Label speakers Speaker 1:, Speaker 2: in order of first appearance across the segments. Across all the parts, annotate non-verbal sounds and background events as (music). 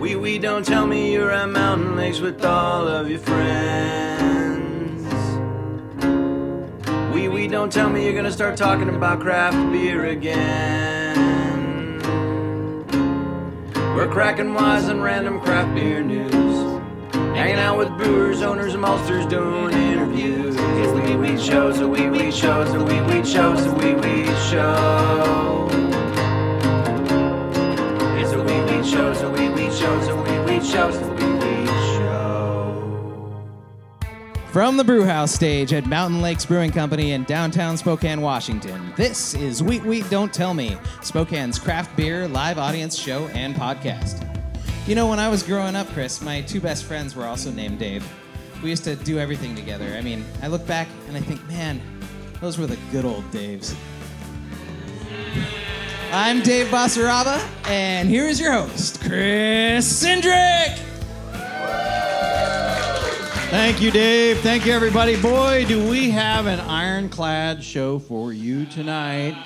Speaker 1: Wee wee, don't tell me you're at Mountain Lakes with all of your friends. Wee wee, don't tell me you're gonna start talking about craft beer again. We're cracking wise on random craft beer news. Hanging out with brewers, owners, and maltsters, doing interviews. It's the Wee Wee Show, the Wee Wee Show, the Wee Wee Show, the Wee Wee Show. It's the Wee Wee Show.
Speaker 2: From the Brewhouse stage at Mountain Lakes Brewing Company in downtown Spokane, Washington, this is Wheat Wheat Don't Tell Me, Spokane's craft beer live audience show and podcast. You know, when I was growing up, Chris, my two best friends were also named Dave. We used to do everything together. I mean, I look back and I think, man, those were the good old Daves. I'm Dave Basaraba, and here is your host, Chris Sindrick.
Speaker 3: Thank you, Dave. Thank you, everybody. Boy, do we have an ironclad show for you tonight.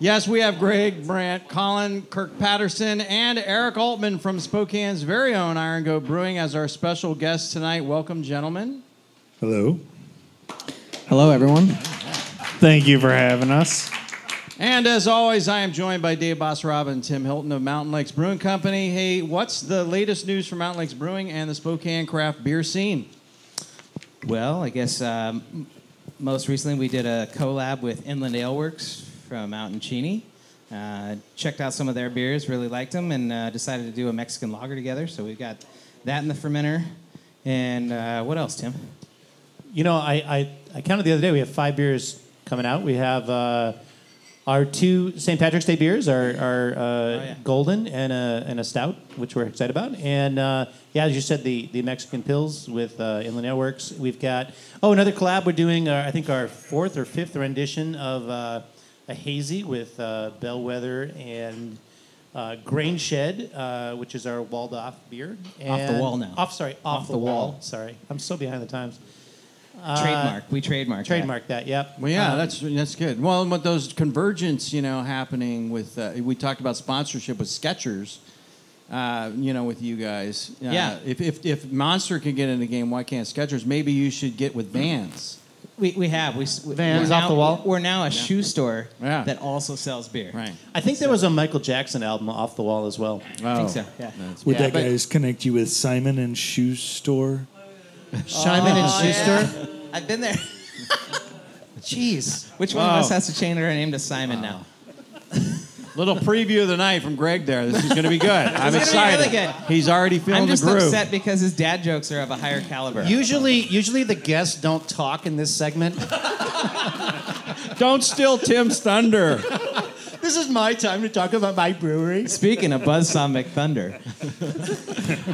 Speaker 3: Yes, we have Greg Brandt, Colin Kirk Patterson, and Eric Altman from Spokane's very own Iron Goat Brewing as our special guests tonight. Welcome, gentlemen.
Speaker 4: Hello.
Speaker 2: Hello, everyone.
Speaker 4: Thank you for having us.
Speaker 3: And as always, I am joined by Dave Basaraba and Tim Hilton of Mountain Lakes Brewing Company. Hey, what's the latest news from Mountain Lakes Brewing and the Spokane craft beer scene?
Speaker 2: Well, I guess um, most recently we did a collab with Inland Ale Works from out in Cheney. Uh, checked out some of their beers, really liked them, and uh, decided to do a Mexican lager together. So we've got that in the fermenter. And uh, what else, Tim?
Speaker 5: You know, I, I, I counted the other day. We have five beers coming out. We have uh, our two St. Patrick's Day beers, are, our uh,
Speaker 2: Oh, yeah.
Speaker 5: golden and a, and a stout, which we're excited about. And uh, yeah, as you said, the, the Mexican pills with uh, Inland Ale Works. We've got oh another collab. We're doing uh, I think our fourth or fifth rendition of uh, a hazy with uh, Bellwether and. Uh, Grain Shed, uh, which is our walled off beer.
Speaker 2: Off the wall now.
Speaker 5: Off, sorry, off,
Speaker 2: Off
Speaker 5: the,
Speaker 2: the
Speaker 5: wall.
Speaker 2: wall.
Speaker 5: Sorry, I'm so behind the times.
Speaker 2: Trademark. We trademark.
Speaker 5: Trademark that. Yep.
Speaker 3: Well, yeah,
Speaker 5: Um,
Speaker 3: that's that's good. Well, and with those convergence, you know, happening with uh, we talked about sponsorship with Skechers, uh, you know, with you guys. Uh,
Speaker 2: Yeah.
Speaker 3: If, if if Monster can get in the game, why can't Skechers? Maybe you should get with Vans.
Speaker 2: We, we have. We, we-
Speaker 5: Vans
Speaker 2: we're
Speaker 5: off
Speaker 2: now-
Speaker 5: the wall?
Speaker 2: We're now a shoe store
Speaker 3: Yeah.
Speaker 2: that also sells beer.
Speaker 3: Right.
Speaker 5: I think there was a Michael Jackson album off the wall as well.
Speaker 2: I think so. Yeah.
Speaker 4: Would
Speaker 5: Yeah,
Speaker 4: that
Speaker 5: but-
Speaker 4: guys connect you with Simon and Shoe Store?
Speaker 5: Simon and
Speaker 2: Oh,
Speaker 5: Schuster.
Speaker 2: I've been there. (laughs)
Speaker 5: Jeez.
Speaker 2: Which one
Speaker 3: Wow.
Speaker 2: of us has to change our name to Simon now?
Speaker 3: Little preview of the night from Greg there. This is going to be good. I'm
Speaker 2: gonna be
Speaker 3: excited.
Speaker 2: really good.
Speaker 3: He's already feeling
Speaker 2: I'm just
Speaker 3: the groove.
Speaker 2: upset because his dad jokes are of a higher caliber.
Speaker 5: Usually, usually the guests don't talk in this segment. (laughs)
Speaker 3: Don't steal Tim's thunder. (laughs)
Speaker 5: this is my time to talk about my brewery.
Speaker 2: Speaking of Buzzsaw McThunder,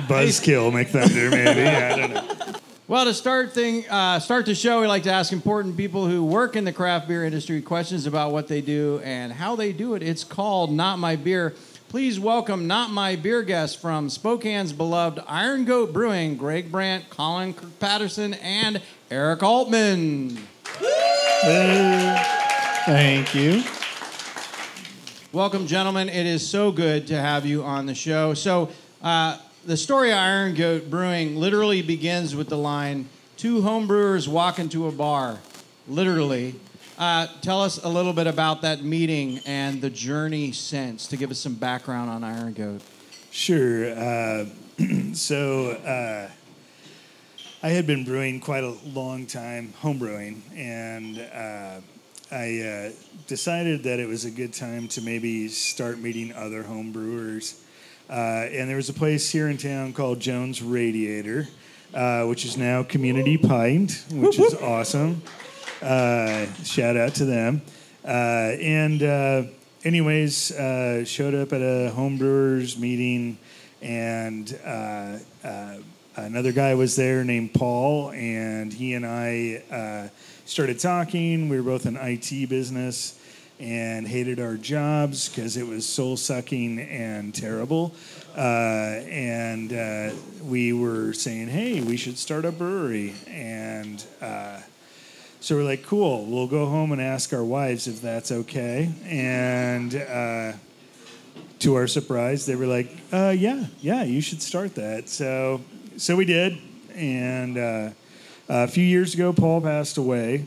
Speaker 4: Buzzkill McThunder, maybe. I don't know.
Speaker 3: Well, to start thing, uh, start the show, we like to ask important people who work in the craft beer industry questions about what they do and how they do it. It's called Not My Beer. Please welcome Not My Beer guests from Spokane's beloved Iron Goat Brewing, Greg Brandt, Colin Patterson, and Eric Altman.
Speaker 4: Thank you.
Speaker 3: Welcome, gentlemen. It is so good to have you on the show. So, uh, the story of Iron Goat Brewing literally begins with the line Two homebrewers walk into a bar. Literally. Uh, tell us a little bit about that meeting and the journey since to give us some background on Iron Goat.
Speaker 4: Sure. Uh, (clears throat) so uh, I had been brewing quite a long time, home brewing, and uh, I uh, decided that it was a good time to maybe start meeting other home brewers. Uh, and there was a place here in town called Jones Radiator, uh, which is now Community Pint, which is awesome. Uh, shout out to them. Uh, and uh, anyways, uh, showed up at a homebrewers meeting, and uh, uh, another guy was there named Paul, and he and I uh, started talking. We were both in IT business and hated our jobs because it was soul sucking and terrible. Uh, and uh, we were saying, hey, we should start a brewery. And uh, so we're like, cool, we'll go home and ask our wives if that's okay. And uh, to our surprise, they were like, uh, "Yeah, yeah, you should start that." So, so we did, and uh, a few years ago, Paul passed away,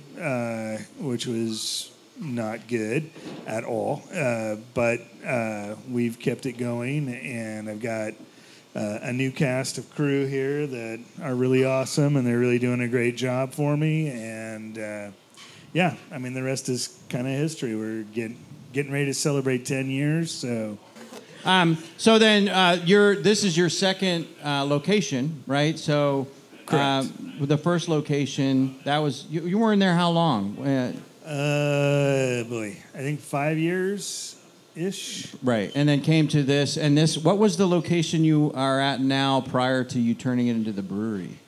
Speaker 4: which was not good at all. Uh, but uh, we've kept it going, and I've got uh, a new cast of crew here that are really awesome, and they're really doing a great job for me. And uh, yeah, I mean, the rest is kind of history. We're getting getting ready to celebrate ten years, so.
Speaker 3: Um, so then, uh, you're this is your second uh, location, right? So, uh, the first location that was you, you were in there how long? Uh,
Speaker 4: boy, I think five years ish.
Speaker 3: right, and then came to this, and this. What was the location you are at now prior to you turning it into the brewery?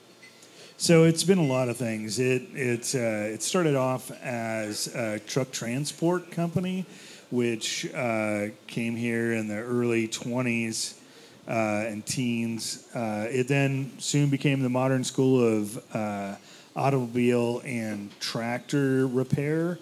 Speaker 4: So it's been a lot of things. It it's uh, it started off as a truck transport company, which uh, came here in the early twenties uh, and teens. Uh, it then soon became the modern school of uh, automobile and tractor repair,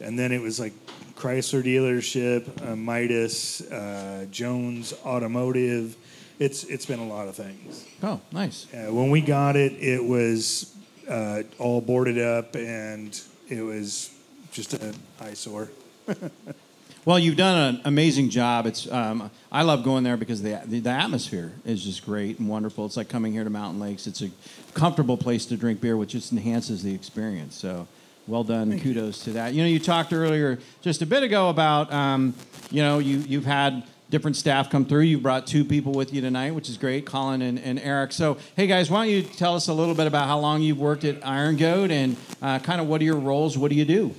Speaker 4: and then it was like Chrysler dealership, uh, Midas, uh, Jones Automotive. It's it's been a lot of things.
Speaker 3: Oh, nice.
Speaker 4: Uh, when we got it, it was uh, all boarded up and it was just an eyesore. (laughs)
Speaker 3: Well, you've done an amazing job. It's um, I love going there because the, the atmosphere is just great and wonderful. It's like coming here to Mountain Lakes. It's a comfortable place to drink beer, which just enhances the experience. So, well done. Kudos to that. You know, you talked earlier just a bit ago about um, you know you you've had different staff come through. You brought two people with you tonight, which is great, Colin and, and Eric. So, hey guys, why don't you tell us a little bit about how long you've worked at Iron Goat and uh, kind of what are your roles? What do you do?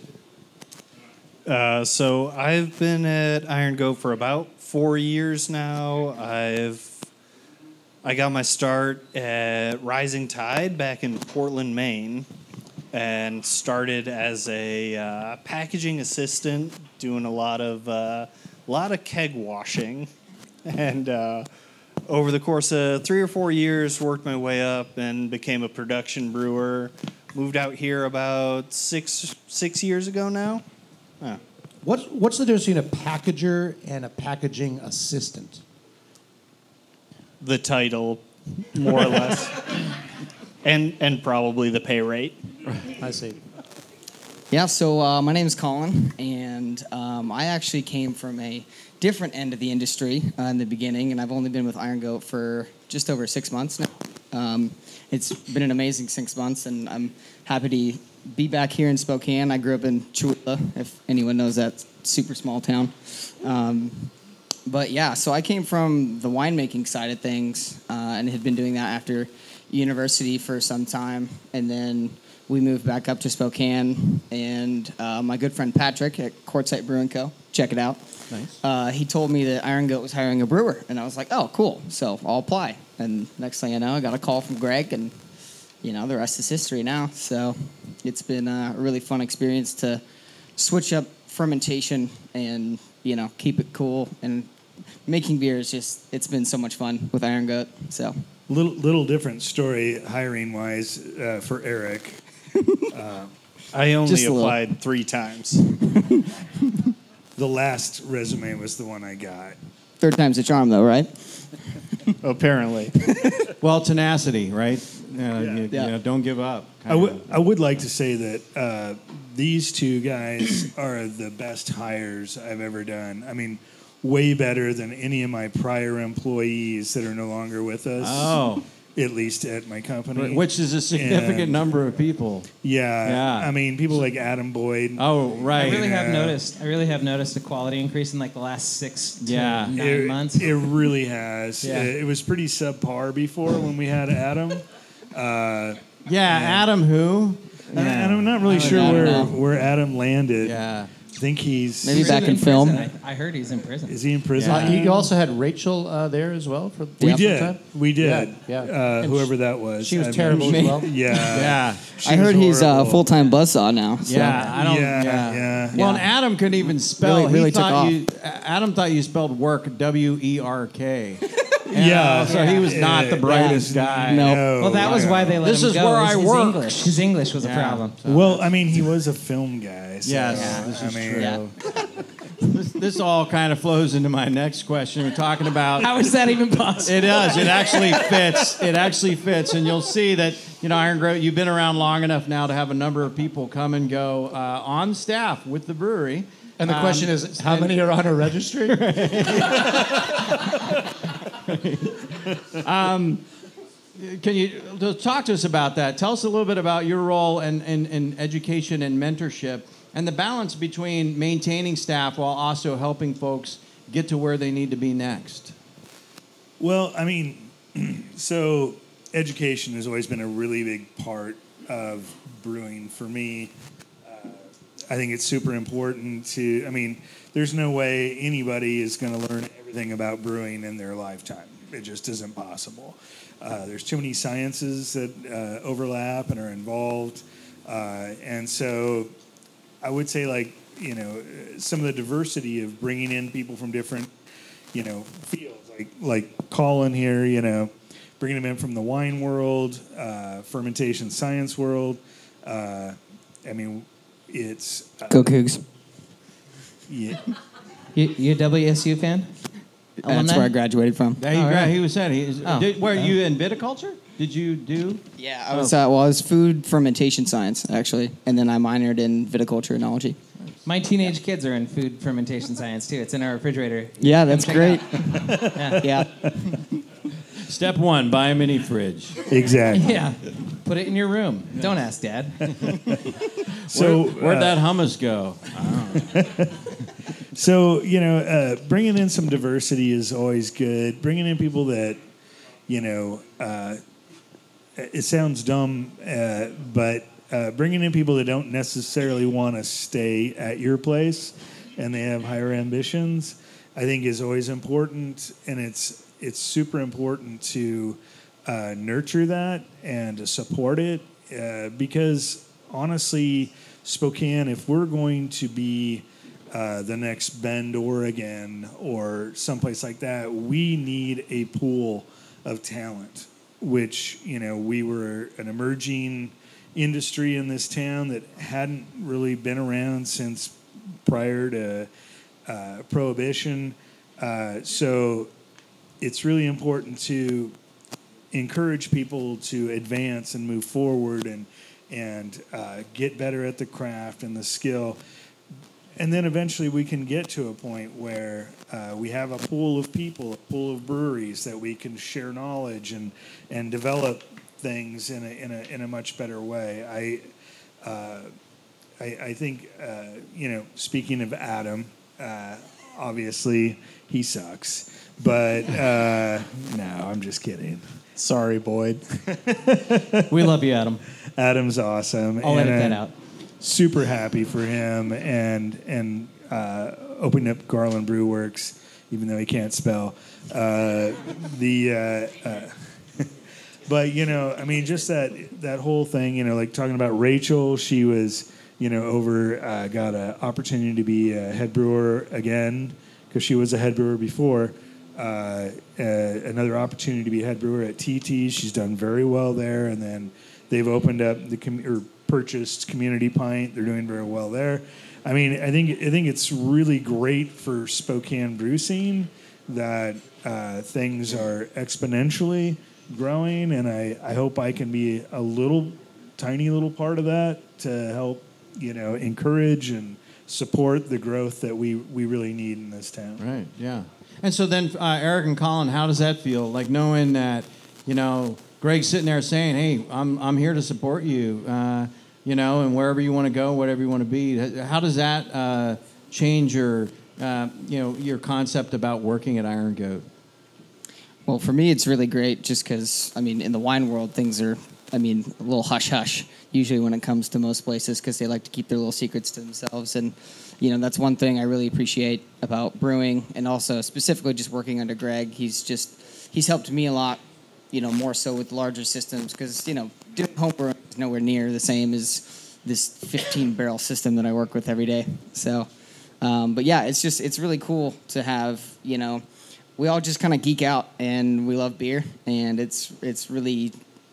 Speaker 6: Uh, so I've been at Iron Goat for about four years now. I've I got my start at Rising Tide back in Portland, Maine, and started as a uh, packaging assistant, doing a lot of uh, lot of keg washing, (laughs) and uh, over the course of three or four years, worked my way up and became a production brewer. Moved out here about six six years ago now. Yeah.
Speaker 7: What's, what's the difference between a packager and a packaging assistant?
Speaker 6: the title, more or less, (laughs) and and probably the pay rate.
Speaker 7: I see.
Speaker 8: Yeah, so uh, my name is Colin, and um, I actually came from a different end of the industry uh, in the beginning, and I've only been with Iron Goat for just over six months now. Um, it's been an amazing six months, and I'm happy to be back here in Spokane. I grew up in Chewelah, if anyone knows that super small town. Um, but yeah, so I came from the winemaking side of things uh, and had been doing that after university for some time. And then we moved back up to Spokane. And uh, my good friend Patrick at Quartzite Brewing Co., check it out.
Speaker 3: Nice.
Speaker 8: Uh, he told me that Iron Goat was hiring a brewer. And I was like, oh, cool. So I'll apply. And next thing I know, I got a call from Greg. And, you know, the rest is history now. So it's been a really fun experience to switch up fermentation and, you know, keep it cool and making beer is just it's been so much fun with Iron Goat. So
Speaker 4: Little little different story hiring wise uh, for Eric.
Speaker 6: I only
Speaker 8: Just little.
Speaker 6: applied three times.
Speaker 4: The last resume was the one I got.
Speaker 8: third time's a charm, though, right? (laughs)
Speaker 6: Apparently,
Speaker 3: Well, tenacity, right? Uh, You,
Speaker 8: Yeah.
Speaker 3: you know, don't give up.
Speaker 4: I would like to say that uh, these two guys (coughs) are the best hires I've ever done. I mean, way better than any of my prior employees that are no longer with us.
Speaker 3: Oh,
Speaker 4: at least at my company.
Speaker 3: which is a significant
Speaker 4: And-
Speaker 3: number of people.
Speaker 4: yeah,
Speaker 3: Yeah.
Speaker 4: I mean, people like Adam Boyd.
Speaker 3: Oh, right.
Speaker 2: I
Speaker 3: right.
Speaker 2: really have
Speaker 4: Yeah.
Speaker 2: noticed. I really have noticed a quality increase in like the last six to
Speaker 3: Yeah.
Speaker 2: nine
Speaker 4: it,
Speaker 2: months.
Speaker 4: it really has.
Speaker 2: Yeah.
Speaker 4: It, it was pretty subpar before when we had Adam. Uh,
Speaker 3: yeah, Adam who?
Speaker 4: and I- and I'm not really
Speaker 8: I
Speaker 4: sure
Speaker 8: don't
Speaker 4: where,
Speaker 8: know.
Speaker 4: where Adam landed.
Speaker 3: Yeah.
Speaker 4: I think he's
Speaker 8: Maybe
Speaker 2: He's
Speaker 8: back in film.
Speaker 2: I, I heard he's in prison.
Speaker 4: is he in prison?
Speaker 5: Uh, you also had Rachel uh, there as well for
Speaker 4: the
Speaker 5: we
Speaker 4: did.
Speaker 5: time?
Speaker 4: We did.
Speaker 5: Yeah, yeah.
Speaker 4: Uh,
Speaker 5: And
Speaker 4: whoever that was.
Speaker 5: She was
Speaker 4: I
Speaker 5: terrible
Speaker 4: mean,
Speaker 5: as well.
Speaker 4: Yeah. (laughs)
Speaker 3: Yeah.
Speaker 4: She
Speaker 8: I heard
Speaker 4: was
Speaker 8: he's a
Speaker 4: horrible.
Speaker 8: full time buzzsaw now. So.
Speaker 3: Yeah, I don't.
Speaker 4: Yeah,
Speaker 3: Yeah,
Speaker 4: yeah.
Speaker 3: Well, and Adam couldn't even spell.
Speaker 8: Really- really
Speaker 3: he
Speaker 8: took off.
Speaker 3: you. Adam thought you spelled work W E R K.
Speaker 4: Yeah.
Speaker 3: So he was not the
Speaker 4: Yeah.
Speaker 3: brightest guy.
Speaker 8: No.
Speaker 2: Well, that was why they let
Speaker 3: This
Speaker 2: him
Speaker 3: is
Speaker 2: go.
Speaker 3: where I
Speaker 2: his
Speaker 3: work.
Speaker 2: English. His English was
Speaker 3: Yeah.
Speaker 2: a problem.
Speaker 4: Well, I mean, he was a film guy. So,
Speaker 3: Yes, this
Speaker 4: I
Speaker 3: is
Speaker 4: mean,
Speaker 3: true.
Speaker 8: Yeah.
Speaker 3: this, this all kind of flows into my next question. We're talking about
Speaker 2: How is that even possible?
Speaker 3: It does. It actually fits. It actually fits, and you'll see that you know Iron Goat. You've been around long enough now to have a number of people come and go uh, on staff with the brewery.
Speaker 7: And the question
Speaker 3: Um,
Speaker 7: is, how
Speaker 3: and-
Speaker 7: many are on a registry? (laughs) (laughs) (laughs)
Speaker 3: Can you talk to us about that? Tell us a little bit about your role in, in, in education and mentorship, and the balance between maintaining staff while also helping folks get to where they need to be next.
Speaker 4: Well, I mean, (clears throat) so education has always been a really big part of brewing for me. Uh, I think it's super important to, I mean, there's no way anybody is going to learn everything about brewing in their lifetime. It just isn't possible. Uh, there's too many sciences that uh, overlap and are involved. Uh, and so I would say, like, you know, uh, some of the diversity of bringing in people from different, you know, fields, like like Colin here, you know, bringing him in from the wine world, uh, fermentation science world. Uh, I mean, it's uh,
Speaker 8: Go Cougs.
Speaker 4: yeah, (laughs)
Speaker 2: You, you a WSU fan?
Speaker 8: That's where I graduated from.
Speaker 3: There you
Speaker 2: Oh,
Speaker 3: go.
Speaker 2: right.
Speaker 3: He was saying, he,
Speaker 2: Oh.
Speaker 3: did, were you in viticulture? Did you do?
Speaker 8: Yeah, I was. Uh, well, I was food fermentation science actually, and then I minored in viticulture enology.
Speaker 2: My teenage kids are in food fermentation science too. It's in our refrigerator.
Speaker 8: Yeah, that's great.
Speaker 2: it out. (laughs)
Speaker 8: yeah.
Speaker 3: Step one: buy a mini fridge.
Speaker 4: exactly.
Speaker 2: Yeah. Put it in your room. Don't ask dad. (laughs)
Speaker 4: So
Speaker 3: Where'd
Speaker 4: uh,
Speaker 3: that hummus go? (laughs)
Speaker 4: So you know, uh, bringing in some diversity is always good. Bringing in people that, you know, uh, it sounds dumb, uh, but uh, bringing in people that don't necessarily want to stay at your place and they have higher ambitions, I think is always important, and it's it's super important to uh, nurture that and to support it uh, because honestly, Spokane, if we're going to be uh, the next Bend, Oregon, or someplace like that, we need a pool of talent. Which you know, we were an emerging industry in this town that hadn't really been around since prior to uh, prohibition. Uh, so it's really important to encourage people to advance and move forward and and uh, get better at the craft and the skill and then eventually we can get to a point where uh, we have a pool of people, a pool of breweries that we can share knowledge and and develop things in a in a in a much better way. I uh, I, I think uh, you know. Speaking of Adam, uh, obviously he sucks, but uh, (laughs) no, I'm just kidding.
Speaker 7: Sorry, Boyd. (laughs)
Speaker 2: We love you, Adam.
Speaker 4: Adam's awesome.
Speaker 2: I'll
Speaker 4: and
Speaker 2: edit that
Speaker 4: I'm
Speaker 2: out.
Speaker 4: Super happy for him and and uh, opening up Garland Brew Works, even though he can't spell. Uh, the uh, uh, (laughs) but you know, I mean, just that that whole thing. You know, like talking about Rachel, she was you know over uh, got an opportunity to be a head brewer again because she was a head brewer before. Uh, another opportunity to be head brewer at TT. She's done very well there, and then they've opened up the com- or purchased Community Pint. They're doing very well there. I mean, I think I think it's really great for Spokane brew scene that uh, things are exponentially growing, and I, I hope I can be a little tiny little part of that to help you know encourage and support the growth that we we really need in this town.
Speaker 3: Right. Yeah. And so then, uh, Eric and Colin, how does that feel? Like knowing that, you know, Greg's sitting there saying, "Hey, I'm I'm here to support you," uh, you know, and wherever you want to go, whatever you want to be. How does that uh, change your, uh, you know, your concept about working at Iron Goat?
Speaker 8: Well, for me, it's really great just because, I mean, in the wine world, things are, I mean, a little hush hush usually when it comes to most places because they like to keep their little secrets to themselves. And, you know, that's one thing I really appreciate about brewing and also specifically just working under Greg. He's just, he's helped me a lot, you know, more so with larger systems because, you know, doing home brewing is nowhere near the same as this 15 barrel system that I work with every day. So, um, but yeah, it's just, it's really cool to have, you know, we all just kind of geek out and we love beer and it's it's really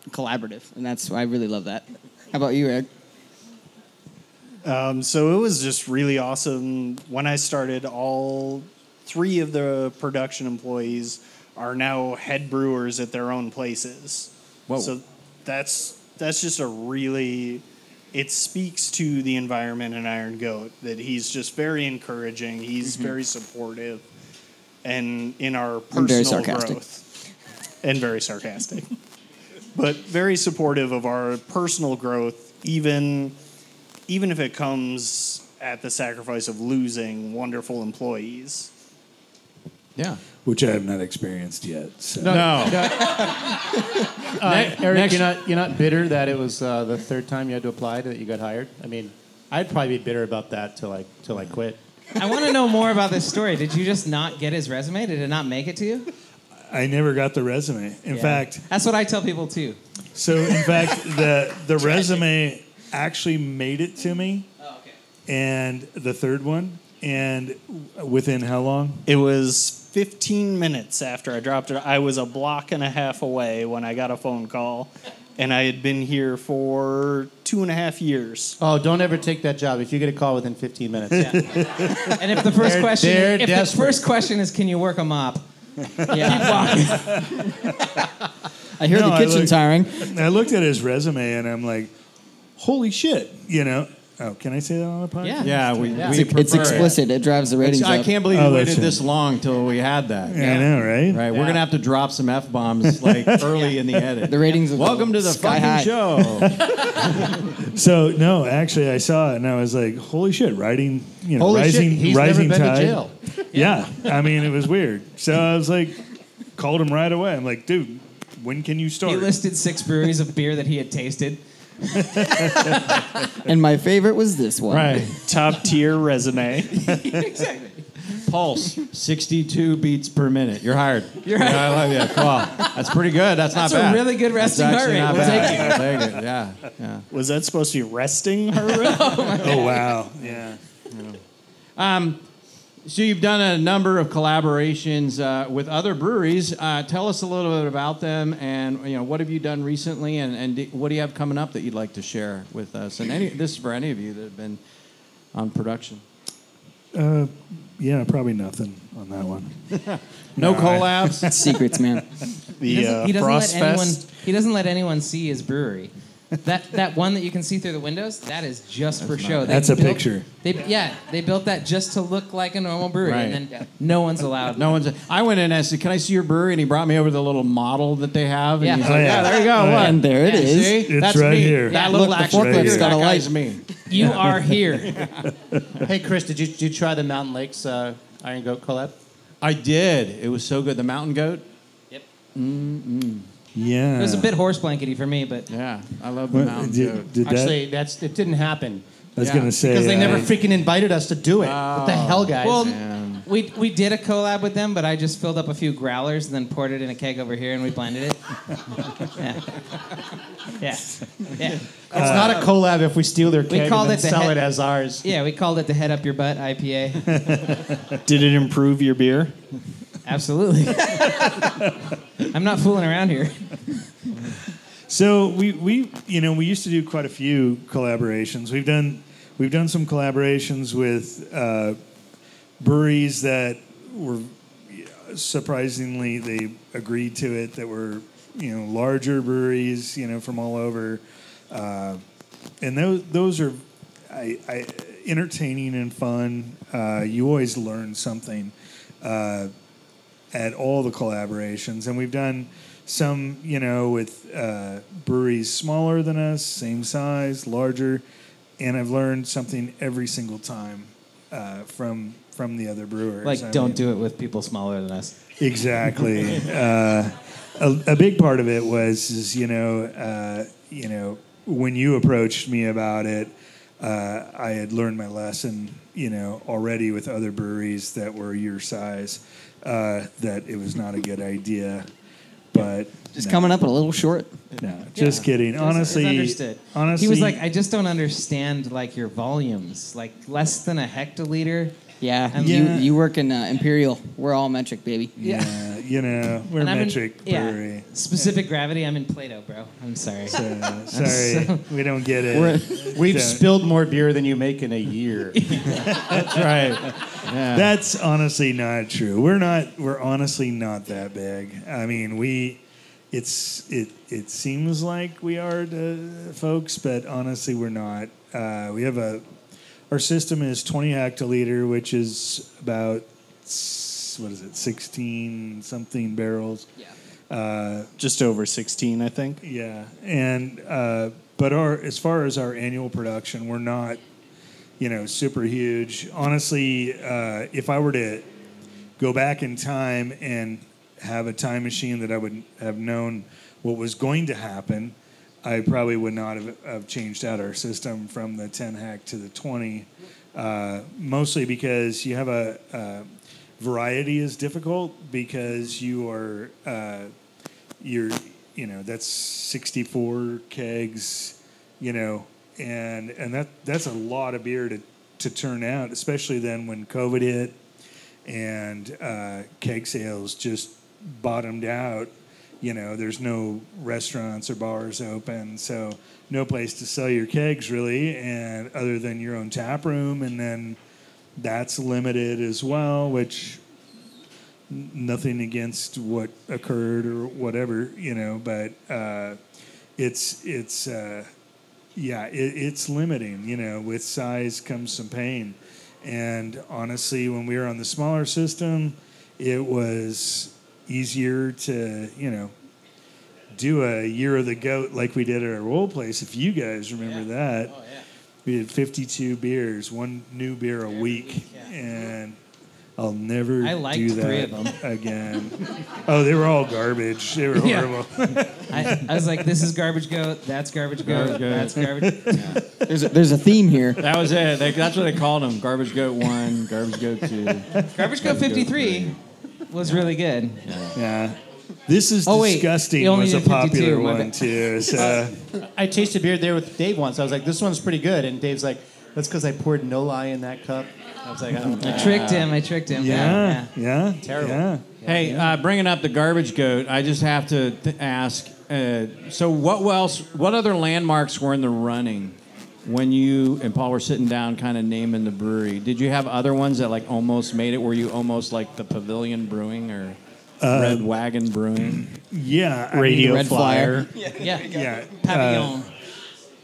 Speaker 8: collaborative and that's I really love that. How about you, Ed?
Speaker 6: Um, so it was just really awesome. When I started, all three of the production employees are now head brewers at their own places.
Speaker 3: Whoa.
Speaker 6: So that's that's just a really it speaks to the environment in Iron Goat that he's just very encouraging. He's mm-hmm. very supportive, and in our personal
Speaker 8: And very sarcastic.
Speaker 6: growth, and very sarcastic, (laughs) but very supportive of our personal growth, even even if it comes at the sacrifice of losing wonderful employees.
Speaker 3: Yeah.
Speaker 4: Which I have not experienced yet. So.
Speaker 3: No. (laughs)
Speaker 5: Uh, Eric,
Speaker 3: next-
Speaker 5: you're not you're not bitter that it was uh, the third time you had to apply that you got hired. I mean, I'd probably be bitter about that till I till I quit.
Speaker 2: I want to know more about this story. Did you just not get his resume? Did it not make it to you?
Speaker 4: I never got the resume. In
Speaker 2: Yeah.
Speaker 4: fact,
Speaker 2: That's what I tell people too.
Speaker 4: so in fact, (laughs) the the resume actually made it to me,
Speaker 2: Oh, okay.
Speaker 4: and the third one, and within how long?
Speaker 6: It was 15 minutes after I dropped it. I was a block and a half away when I got a phone call, and I had been here for two and a half years.
Speaker 5: Oh, don't ever take that job if you get a call within 15 minutes. Yeah. (laughs)
Speaker 2: and if the 1st
Speaker 5: They're-
Speaker 2: question,
Speaker 5: they're
Speaker 2: if the first question is, "Can you work a mop?" (laughs) Yeah, keep walking.
Speaker 8: I hear
Speaker 4: No,
Speaker 8: the
Speaker 4: I
Speaker 8: kitchen
Speaker 4: look-
Speaker 8: tiring.
Speaker 4: I looked at his resume and I'm like, holy shit, you know. Oh, can I say that on the podcast?
Speaker 2: Yeah.
Speaker 3: Yeah, we,
Speaker 2: Yeah.
Speaker 3: we
Speaker 8: It's, it's
Speaker 3: prefer it.
Speaker 8: explicit. It drives the ratings
Speaker 3: I
Speaker 8: up.
Speaker 3: can't believe
Speaker 4: Oh,
Speaker 3: we
Speaker 4: that's
Speaker 3: waited
Speaker 4: right.
Speaker 3: this long till we had that.
Speaker 4: Yeah, I know, right?
Speaker 3: Right, we're gonna have to drop some f bombs (laughs) like early in the edit.
Speaker 8: The ratings will go
Speaker 3: Welcome to the
Speaker 8: sky
Speaker 3: fucking
Speaker 8: high.
Speaker 3: show. (laughs)
Speaker 4: So no, actually, I saw it and I was like, "Holy shit!" Riding, you know,
Speaker 5: Holy
Speaker 4: rising,
Speaker 5: shit, he's
Speaker 4: rising
Speaker 5: never been
Speaker 4: tide.
Speaker 5: to jail. (laughs)
Speaker 4: Yeah. I mean, it was weird. So I was like, called him right away. I'm like, "Dude, when can you start?"
Speaker 2: He listed six breweries of beer that he had tasted. (laughs)
Speaker 8: And my favorite was this one.
Speaker 3: right,
Speaker 6: Top tier resume. (laughs)
Speaker 2: exactly.
Speaker 3: pulse, sixty-two beats per minute. You're hired.
Speaker 2: You're
Speaker 3: Yeah,
Speaker 2: hired.
Speaker 3: I love you. Cool. That's pretty good. That's,
Speaker 2: That's
Speaker 3: not
Speaker 2: a
Speaker 3: bad.
Speaker 2: really good
Speaker 3: That's
Speaker 2: resting heart
Speaker 3: actually
Speaker 2: rate. We'll take it.
Speaker 3: I'll take it. Yeah, yeah.
Speaker 6: Was that supposed to be resting her? rate? (laughs)
Speaker 4: oh, oh wow, yeah.
Speaker 3: Um, So you've done a number of collaborations uh, with other breweries. Uh, tell us a little bit about them, and you know what have you done recently, and, and do- what do you have coming up that you'd like to share with us? And any, this is for any of you that have been on production.
Speaker 4: Uh, yeah, probably nothing on that one. (laughs)
Speaker 3: No
Speaker 4: No, I-
Speaker 3: collabs.
Speaker 8: Secrets, man. (laughs)
Speaker 6: The
Speaker 2: He doesn't,
Speaker 6: uh,
Speaker 2: he doesn't let
Speaker 6: Frost
Speaker 2: anyone. He doesn't let anyone see his brewery. That that one that you can see through the windows. That is just for show. They
Speaker 4: That's a
Speaker 2: built-
Speaker 4: picture.
Speaker 2: They yeah. They built that just to look like a normal brewery,
Speaker 3: Right.
Speaker 2: and then no one's allowed.
Speaker 3: No one's. I went in and I said, "Can I see your brewery?" And he brought me over the little model that they have. And
Speaker 2: Yeah.
Speaker 3: he's
Speaker 2: Oh,
Speaker 3: like,
Speaker 4: yeah.
Speaker 3: yeah. there you go.
Speaker 4: Oh, yeah.
Speaker 8: And there it
Speaker 3: Yeah,
Speaker 8: is.
Speaker 3: See?
Speaker 4: It's
Speaker 3: That's
Speaker 4: right
Speaker 3: me.
Speaker 4: here.
Speaker 3: That
Speaker 2: Yeah,
Speaker 3: little
Speaker 8: look, the
Speaker 3: action
Speaker 8: forklift's
Speaker 3: figure,
Speaker 8: got
Speaker 3: that
Speaker 8: a light.
Speaker 3: guy's me.
Speaker 2: You (laughs) are here.
Speaker 5: Hey, Chris, did you, did you try the Mountain Lakes uh, Iron Goat collab?
Speaker 3: I did. It was so good. The mountain goat.
Speaker 2: Yep.
Speaker 4: Yeah.
Speaker 2: It was a bit horse blankety for me, but
Speaker 3: Yeah, I love the
Speaker 4: What-
Speaker 3: mountain
Speaker 4: did,
Speaker 3: goat.
Speaker 4: did that?
Speaker 5: Actually, that's it didn't happen
Speaker 4: I was
Speaker 3: Yeah.
Speaker 4: gonna say
Speaker 5: because they never
Speaker 4: I-
Speaker 5: freaking invited us to do it. what the hell, oh, guys?
Speaker 2: well,
Speaker 3: Man.
Speaker 2: we we did a collab with them, but I just filled up a few growlers and then poured it in a keg over here, and we blended it. (laughs) yeah. Yeah. Yeah.
Speaker 5: it's not a uh, collab if we steal their keg
Speaker 2: called
Speaker 5: and then
Speaker 2: it the
Speaker 5: sell
Speaker 2: head-
Speaker 5: it as ours.
Speaker 2: Yeah, we called it the Head Up Your Butt IPA. (laughs)
Speaker 6: Did it improve your beer? (laughs)
Speaker 2: Absolutely. (laughs) I'm not fooling around here.
Speaker 4: So we, we you know we used to do quite a few collaborations. We've done we've done some collaborations with uh, breweries that were surprisingly they agreed to it that were you know larger breweries you know from all over, uh, and those those are I, I, entertaining and fun. Uh, you always learn something. Uh, at all the collaborations, and we've done some, you know, with uh, breweries smaller than us, same size, larger, and I've learned something every single time uh, from from the other brewers.
Speaker 2: Like,
Speaker 4: I
Speaker 2: don't
Speaker 4: mean-
Speaker 2: do it with people smaller than us.
Speaker 4: Exactly. (laughs) uh, a, a big part of it was, is you know, uh, you know, when you approached me about it, uh, I had learned my lesson, you know, already with other breweries that were your size, uh, that it was not a good idea. But
Speaker 8: Just
Speaker 4: no,
Speaker 8: coming up a little short.
Speaker 4: No, just kidding.
Speaker 2: It's-
Speaker 4: honestly,
Speaker 2: understood.
Speaker 4: honestly,
Speaker 2: he was like, I just don't understand like your volumes, like less than a hectoliter.
Speaker 8: Yeah,
Speaker 2: And-
Speaker 8: you
Speaker 4: Yeah.
Speaker 8: you work in uh, Imperial. We're all metric, baby.
Speaker 4: yeah, you know, we're
Speaker 2: And I'm in-
Speaker 4: metric
Speaker 2: yeah.
Speaker 4: brewery.
Speaker 2: Specific gravity. I'm in Play-Doh, bro. I'm sorry.
Speaker 4: So, (laughs) sorry, we don't get it.
Speaker 5: We've
Speaker 4: Yeah.
Speaker 5: spilled more beer than you make in a year. (laughs)
Speaker 3: That's right. Yeah.
Speaker 4: That's honestly not true. We're not. We're honestly not that big. I mean, we. It's it. It seems like we are to folks, but honestly, we're not. Uh, we have a. Our system is 20 hectoliter, which is about what is it, 16 something barrels.
Speaker 8: Yeah.
Speaker 4: Uh,
Speaker 6: Just over 16, I think.
Speaker 4: yeah, and uh, but our as far as our annual production, we're not, you know, super huge. Honestly, uh, if I were to go back in time and have a time machine that I would have known what was going to happen, I probably would not have, have changed out our system from the 10 hack to the 20. Uh, mostly because you have a, uh variety is difficult because you are uh, you're you know that's 64 kegs you know and and that that's a lot of beer to to turn out especially then when covid hit and uh, keg sales just bottomed out you know there's no restaurants or bars open so no place to sell your kegs really and other than your own tap room and then that's limited as well which nothing against what occurred or whatever, you know, but uh, it's it's uh, yeah, it, it's limiting. You know, with size comes some pain, and honestly, when we were on the smaller system, it was easier to you know do a year of the goat like we did at our old place. If you guys remember that, oh, we did 52 beers, one new beer a week, and I'll never
Speaker 2: I liked
Speaker 4: do that
Speaker 2: three of them. (laughs)
Speaker 4: again. oh, they were all garbage. They were
Speaker 2: Yeah.
Speaker 4: horrible. (laughs)
Speaker 2: I, I was like, this is garbage goat. That's garbage goat.
Speaker 3: Garbage.
Speaker 2: That's garbage. (laughs)
Speaker 8: There's a, there's a theme here.
Speaker 3: That was it. They, that's what they called them. Garbage Goat 1, Garbage Goat 2.
Speaker 2: Garbage goat 53 was really good.
Speaker 4: yeah. This is
Speaker 2: Oh, wait.
Speaker 4: disgusting.
Speaker 2: You only
Speaker 4: was a
Speaker 2: did 52,
Speaker 4: popular
Speaker 2: my
Speaker 4: one
Speaker 2: bad.
Speaker 4: too. So (laughs)
Speaker 5: I tasted beer there with Dave once. I was like, this one's pretty good. And Dave's like, that's because I poured no lie in that cup. I was like, I don't
Speaker 2: I tricked him. I tricked him.
Speaker 4: yeah,
Speaker 2: Yeah.
Speaker 4: yeah,
Speaker 5: Terrible.
Speaker 4: Yeah.
Speaker 3: Hey, uh, bringing up the garbage goat, I just have to th- ask. Uh, so, what else? What other landmarks were in the running when you and Paul were sitting down, kind of naming the brewery? Did you have other ones that like almost made it? Were you almost like the Pavilion Brewing or Red Wagon Brewing?
Speaker 4: Yeah. I
Speaker 6: Radio
Speaker 4: mean,
Speaker 8: Red
Speaker 6: Flyer.
Speaker 8: Flyer. (laughs)
Speaker 2: Yeah.
Speaker 4: yeah.
Speaker 2: Pavillon.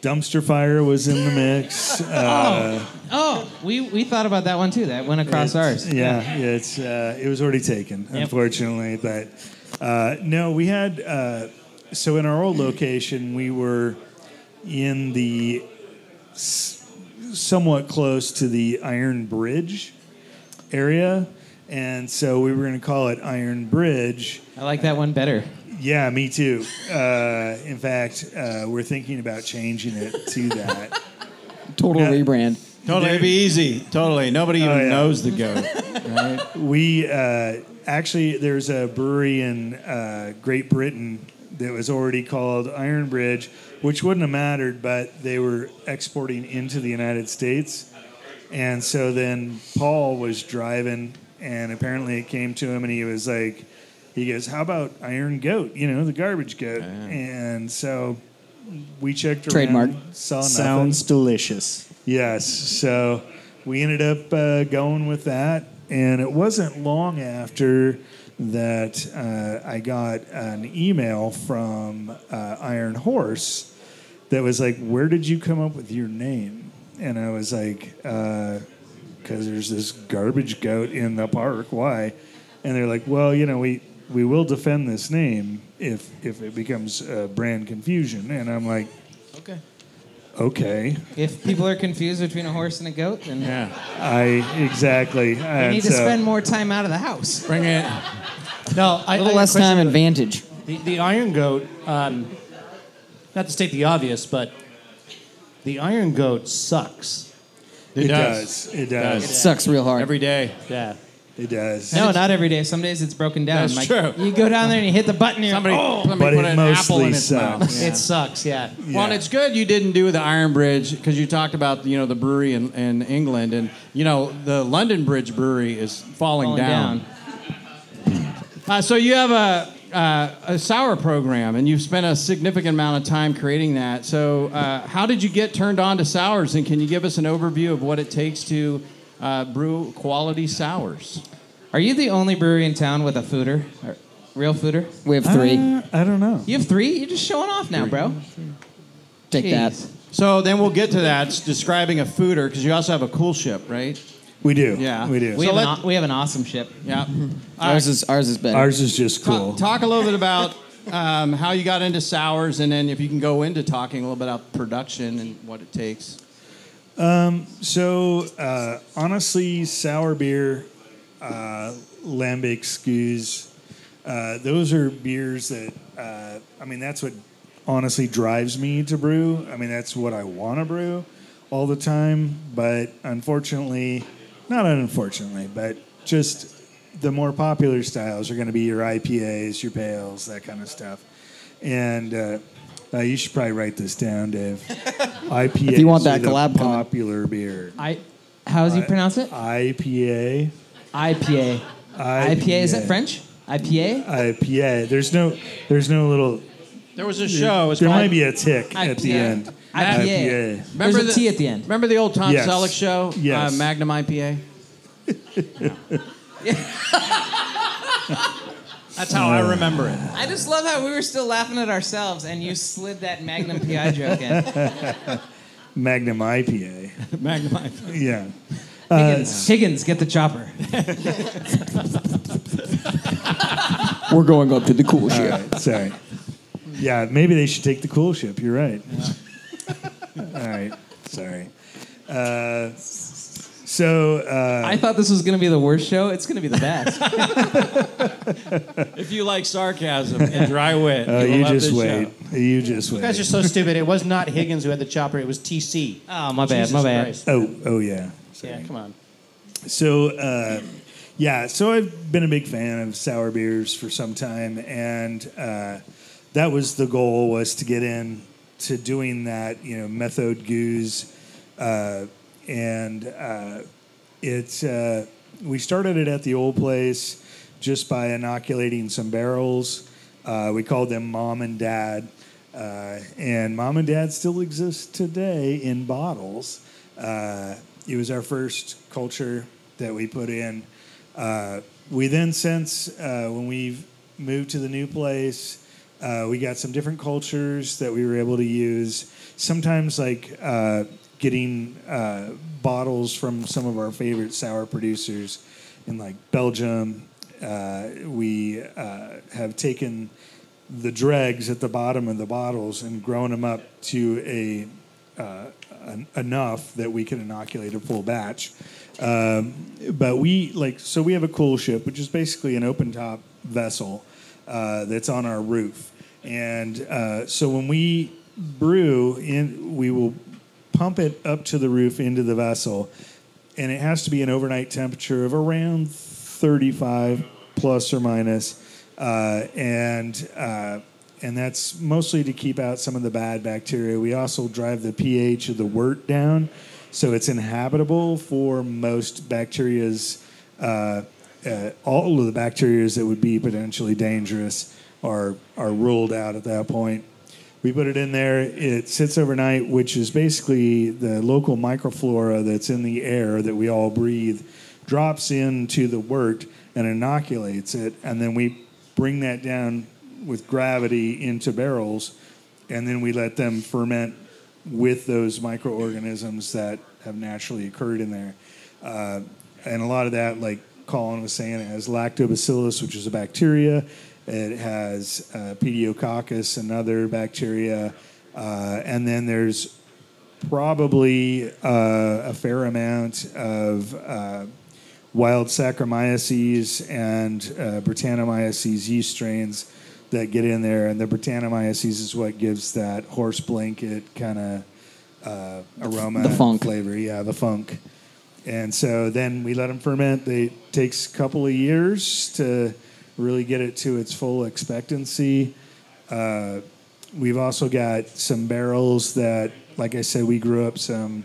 Speaker 4: Dumpster fire was in the mix. (laughs) Uh,
Speaker 2: oh, we, we thought about that one too. That went across ours.
Speaker 4: Yeah, it's uh, it was already taken, unfortunately. But uh, no, we had uh, so in our old location we were in the s- somewhat close to the Iron Bridge area, and so we were going to call it Iron Bridge.
Speaker 2: I like that one better.
Speaker 4: Yeah, me too. Uh, in fact, uh, we're thinking about changing it to that. (laughs)
Speaker 8: Total
Speaker 4: Yeah.
Speaker 8: rebrand.
Speaker 3: Totally, it'd be easy. Totally, nobody even
Speaker 4: Oh, yeah.
Speaker 3: knows the goat. (laughs) Right?
Speaker 4: We uh, actually there's a brewery in uh, Great Britain that was already called Iron Bridge, which wouldn't have mattered, but they were exporting into the United States, and so then Paul was driving, and apparently it came to him, and he was like, he goes, "How about Iron Goat? You know, the garbage goat?" And so we checked
Speaker 8: Trademark.
Speaker 4: around, saw nothing.
Speaker 6: Sounds delicious.
Speaker 4: Yes. So we ended up uh, going with that. And it wasn't long after that uh, I got an email from uh, Iron Horse that was like, Where did you come up with your name? And I was like, Because there's this garbage goat in the park. Why? And they're like, Well, you know, we, we will defend this name if, if it becomes uh, brand confusion. And I'm like.
Speaker 2: Okay. If people are confused between a horse and a goat, then
Speaker 3: Yeah,
Speaker 4: I exactly.
Speaker 2: they
Speaker 4: And
Speaker 2: need to
Speaker 4: so-
Speaker 2: spend more time out of the house.
Speaker 3: bring it.
Speaker 5: No, I,
Speaker 8: A little
Speaker 5: I-
Speaker 8: less time
Speaker 5: for the-
Speaker 8: advantage.
Speaker 5: The, the Iron Goat, um, not to state the obvious, but the Iron Goat sucks.
Speaker 4: It,
Speaker 3: does.
Speaker 4: does. It does.
Speaker 8: It sucks real hard.
Speaker 3: Every day.
Speaker 5: Yeah.
Speaker 4: It does.
Speaker 2: No, not every day. Some days it's broken down.
Speaker 3: That's true.
Speaker 2: You go down there and you hit the button. And you're,
Speaker 3: Somebody,
Speaker 2: oh,
Speaker 3: somebody
Speaker 4: But
Speaker 3: put
Speaker 4: it
Speaker 3: an apple in its mouth.
Speaker 4: sucks.
Speaker 5: It sucks, yeah.
Speaker 3: Well, and it's good you didn't do the Iron Bridge because you talked about you know the brewery in, in England and you know the London Bridge Brewery is falling,
Speaker 2: falling down.
Speaker 3: Uh, so you have a, uh, a sour program, and you've spent a significant amount of time creating that. So uh, how did you get turned on to sours, and can you give us an overview of what it takes to uh, brew quality sours?
Speaker 2: Are you the only brewery in town with a foeder? Or real foeder?
Speaker 8: We have three.
Speaker 4: Uh, I don't know.
Speaker 2: You have three? You're just showing off now, bro.
Speaker 8: Take that.
Speaker 3: So then we'll get to that, s- describing a foeder, because you also have a cool ship, right?
Speaker 4: We do.
Speaker 3: Yeah.
Speaker 4: We do.
Speaker 2: We,
Speaker 3: So
Speaker 2: have an,
Speaker 3: let-
Speaker 2: aw- we have an awesome ship.
Speaker 3: Yeah.
Speaker 8: Ours is ours is better.
Speaker 4: Ours is just
Speaker 3: Ta-
Speaker 4: cool.
Speaker 3: Talk a little bit about um, how you got into sours, and then if you can go into talking a little bit about production and what it takes.
Speaker 4: So uh, honestly, sour beer, uh, lambic skews, uh, those are beers that uh, I mean that's what honestly drives me to brew. I mean that's what I want to brew all the time. But unfortunately, not unfortunately, but just the more popular styles are going to be your IPAs, your pales, that kind of stuff. And uh, uh, you should probably write this down, Dave. IPA.
Speaker 8: If you want that collab coming.
Speaker 4: popular beer.
Speaker 2: I. How do you pronounce it?
Speaker 4: IPA.
Speaker 2: IPA. IPA. Is that French? IPA.
Speaker 4: IPA. There's no. There's no little.
Speaker 3: There was a show. It's
Speaker 4: There might be a tick at the
Speaker 2: IPA.
Speaker 4: end.
Speaker 2: IPA.
Speaker 3: Remember
Speaker 2: There's a
Speaker 3: the,
Speaker 2: T at the end.
Speaker 3: Remember the old Tom
Speaker 4: Yes.
Speaker 3: Selleck show,
Speaker 4: Yes.
Speaker 3: uh, Magnum IPA? That's how I remember it.
Speaker 2: I just love how we were still laughing at ourselves, and you slid that Magnum PI joke in. (laughs)
Speaker 4: Magnum IPA.
Speaker 3: Magnum IPA.
Speaker 4: Yeah.
Speaker 2: Higgins, Higgins, get the chopper. (laughs)
Speaker 8: We're going up to the cool ship.
Speaker 4: right. Sorry. Yeah. Maybe they should take the cool ship. You're right. All right. Sorry. Uh, so uh,
Speaker 2: I thought this was going to be the worst show. It's going to be the best. (laughs)
Speaker 3: If you like sarcasm and dry wit,
Speaker 4: uh,
Speaker 3: you, will
Speaker 4: you
Speaker 3: love
Speaker 4: just
Speaker 3: this
Speaker 4: wait.
Speaker 3: show.
Speaker 4: You just wait.
Speaker 5: You guys are so stupid. It was not Higgins who had the chopper. It was TC.
Speaker 2: oh, my bad,
Speaker 5: Jesus
Speaker 2: my bad.
Speaker 5: Christ.
Speaker 4: Oh. Oh yeah.
Speaker 5: Yeah, come on.
Speaker 4: So, uh, yeah, so I've been a big fan of sour beers for some time, and uh, that was the goal was to get in to doing that, you know, méthode gueuze, uh, and uh, it's uh, we started it at the old place just by inoculating some barrels. Uh, we called them Mom and Dad, uh, and Mom and Dad still exist today in bottles. Uh, it was our first culture that we put in. Uh, we then, since when we moved to the new place, uh, we got some different cultures that we were able to use. Sometimes, like uh, getting uh, bottles from some of our favorite sour producers in like Belgium. Uh, we uh, have taken the dregs at the bottom of the bottles and grown them up to a uh, en- enough that we can inoculate a full batch. Um, but we like so we have a cool ship, which is basically an open top vessel uh, that's on our roof, and uh, so when we brew, in we will pump it up to the roof into the vessel, and it has to be an overnight temperature of around 35 plus or minus, uh, and uh, and that's mostly to keep out some of the bad bacteria. We also drive the pH of the wort down, so it's inhabitable for most bacterias. Uh, uh, all of the bacteria that would be potentially dangerous are are ruled out at that point. We put it in there. It sits overnight, which is basically the local microflora that's in the air that we all breathe, drops into the wort and inoculates it, and then we bring that down with gravity into barrels, and then we let them ferment with those microorganisms that have naturally occurred in there. Uh, and a lot of that, like Colin was saying, has lactobacillus, which is a bacteria. It has uh, pediococcus, another bacteria. Uh, and then there's probably uh, a fair amount of uh, wild Saccharomyces and uh, Brettanomyces yeast strains that get in there. And the Brettanomyces is what gives that horse blanket kind of uh, aroma,
Speaker 8: The funk.
Speaker 4: flavor. Yeah, the funk. And so then we let them ferment. They it takes a couple of years to really get it to its full expectancy. Uh, we've also got some barrels that, like I said, we grew up some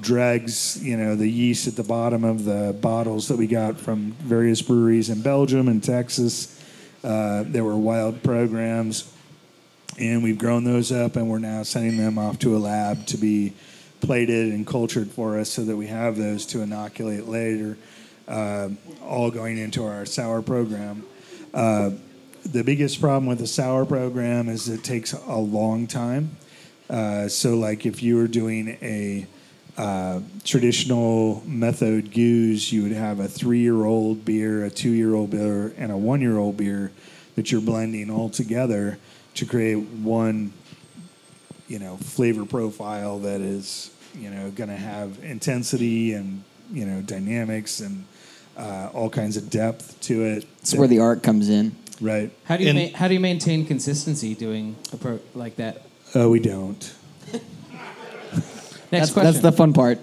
Speaker 4: dregs, you know, the yeast at the bottom of the bottles that we got from various breweries in Belgium and Texas. uh, that were wild programs, and we've grown those up, and we're now sending them off to a lab to be plated and cultured for us, so that we have those to inoculate later, uh, all going into our sour program. Uh, the biggest problem with the sour program is it takes a long time. Uh, so, like if you were doing a uh, traditional méthode gueuze, you would have a three-year-old beer, a two-year-old beer, and a one-year-old beer that you're blending all together to create one, you know, flavor profile that is, you know, going to have intensity and you know dynamics and uh, all kinds of depth to it.
Speaker 8: That's where the art comes in.
Speaker 4: right.
Speaker 2: How do you
Speaker 6: And-
Speaker 2: ma- how do you maintain consistency doing a pro- like that?
Speaker 4: Oh, we don't. (laughs)
Speaker 2: Next
Speaker 8: That's,
Speaker 2: question.
Speaker 8: that's the fun part.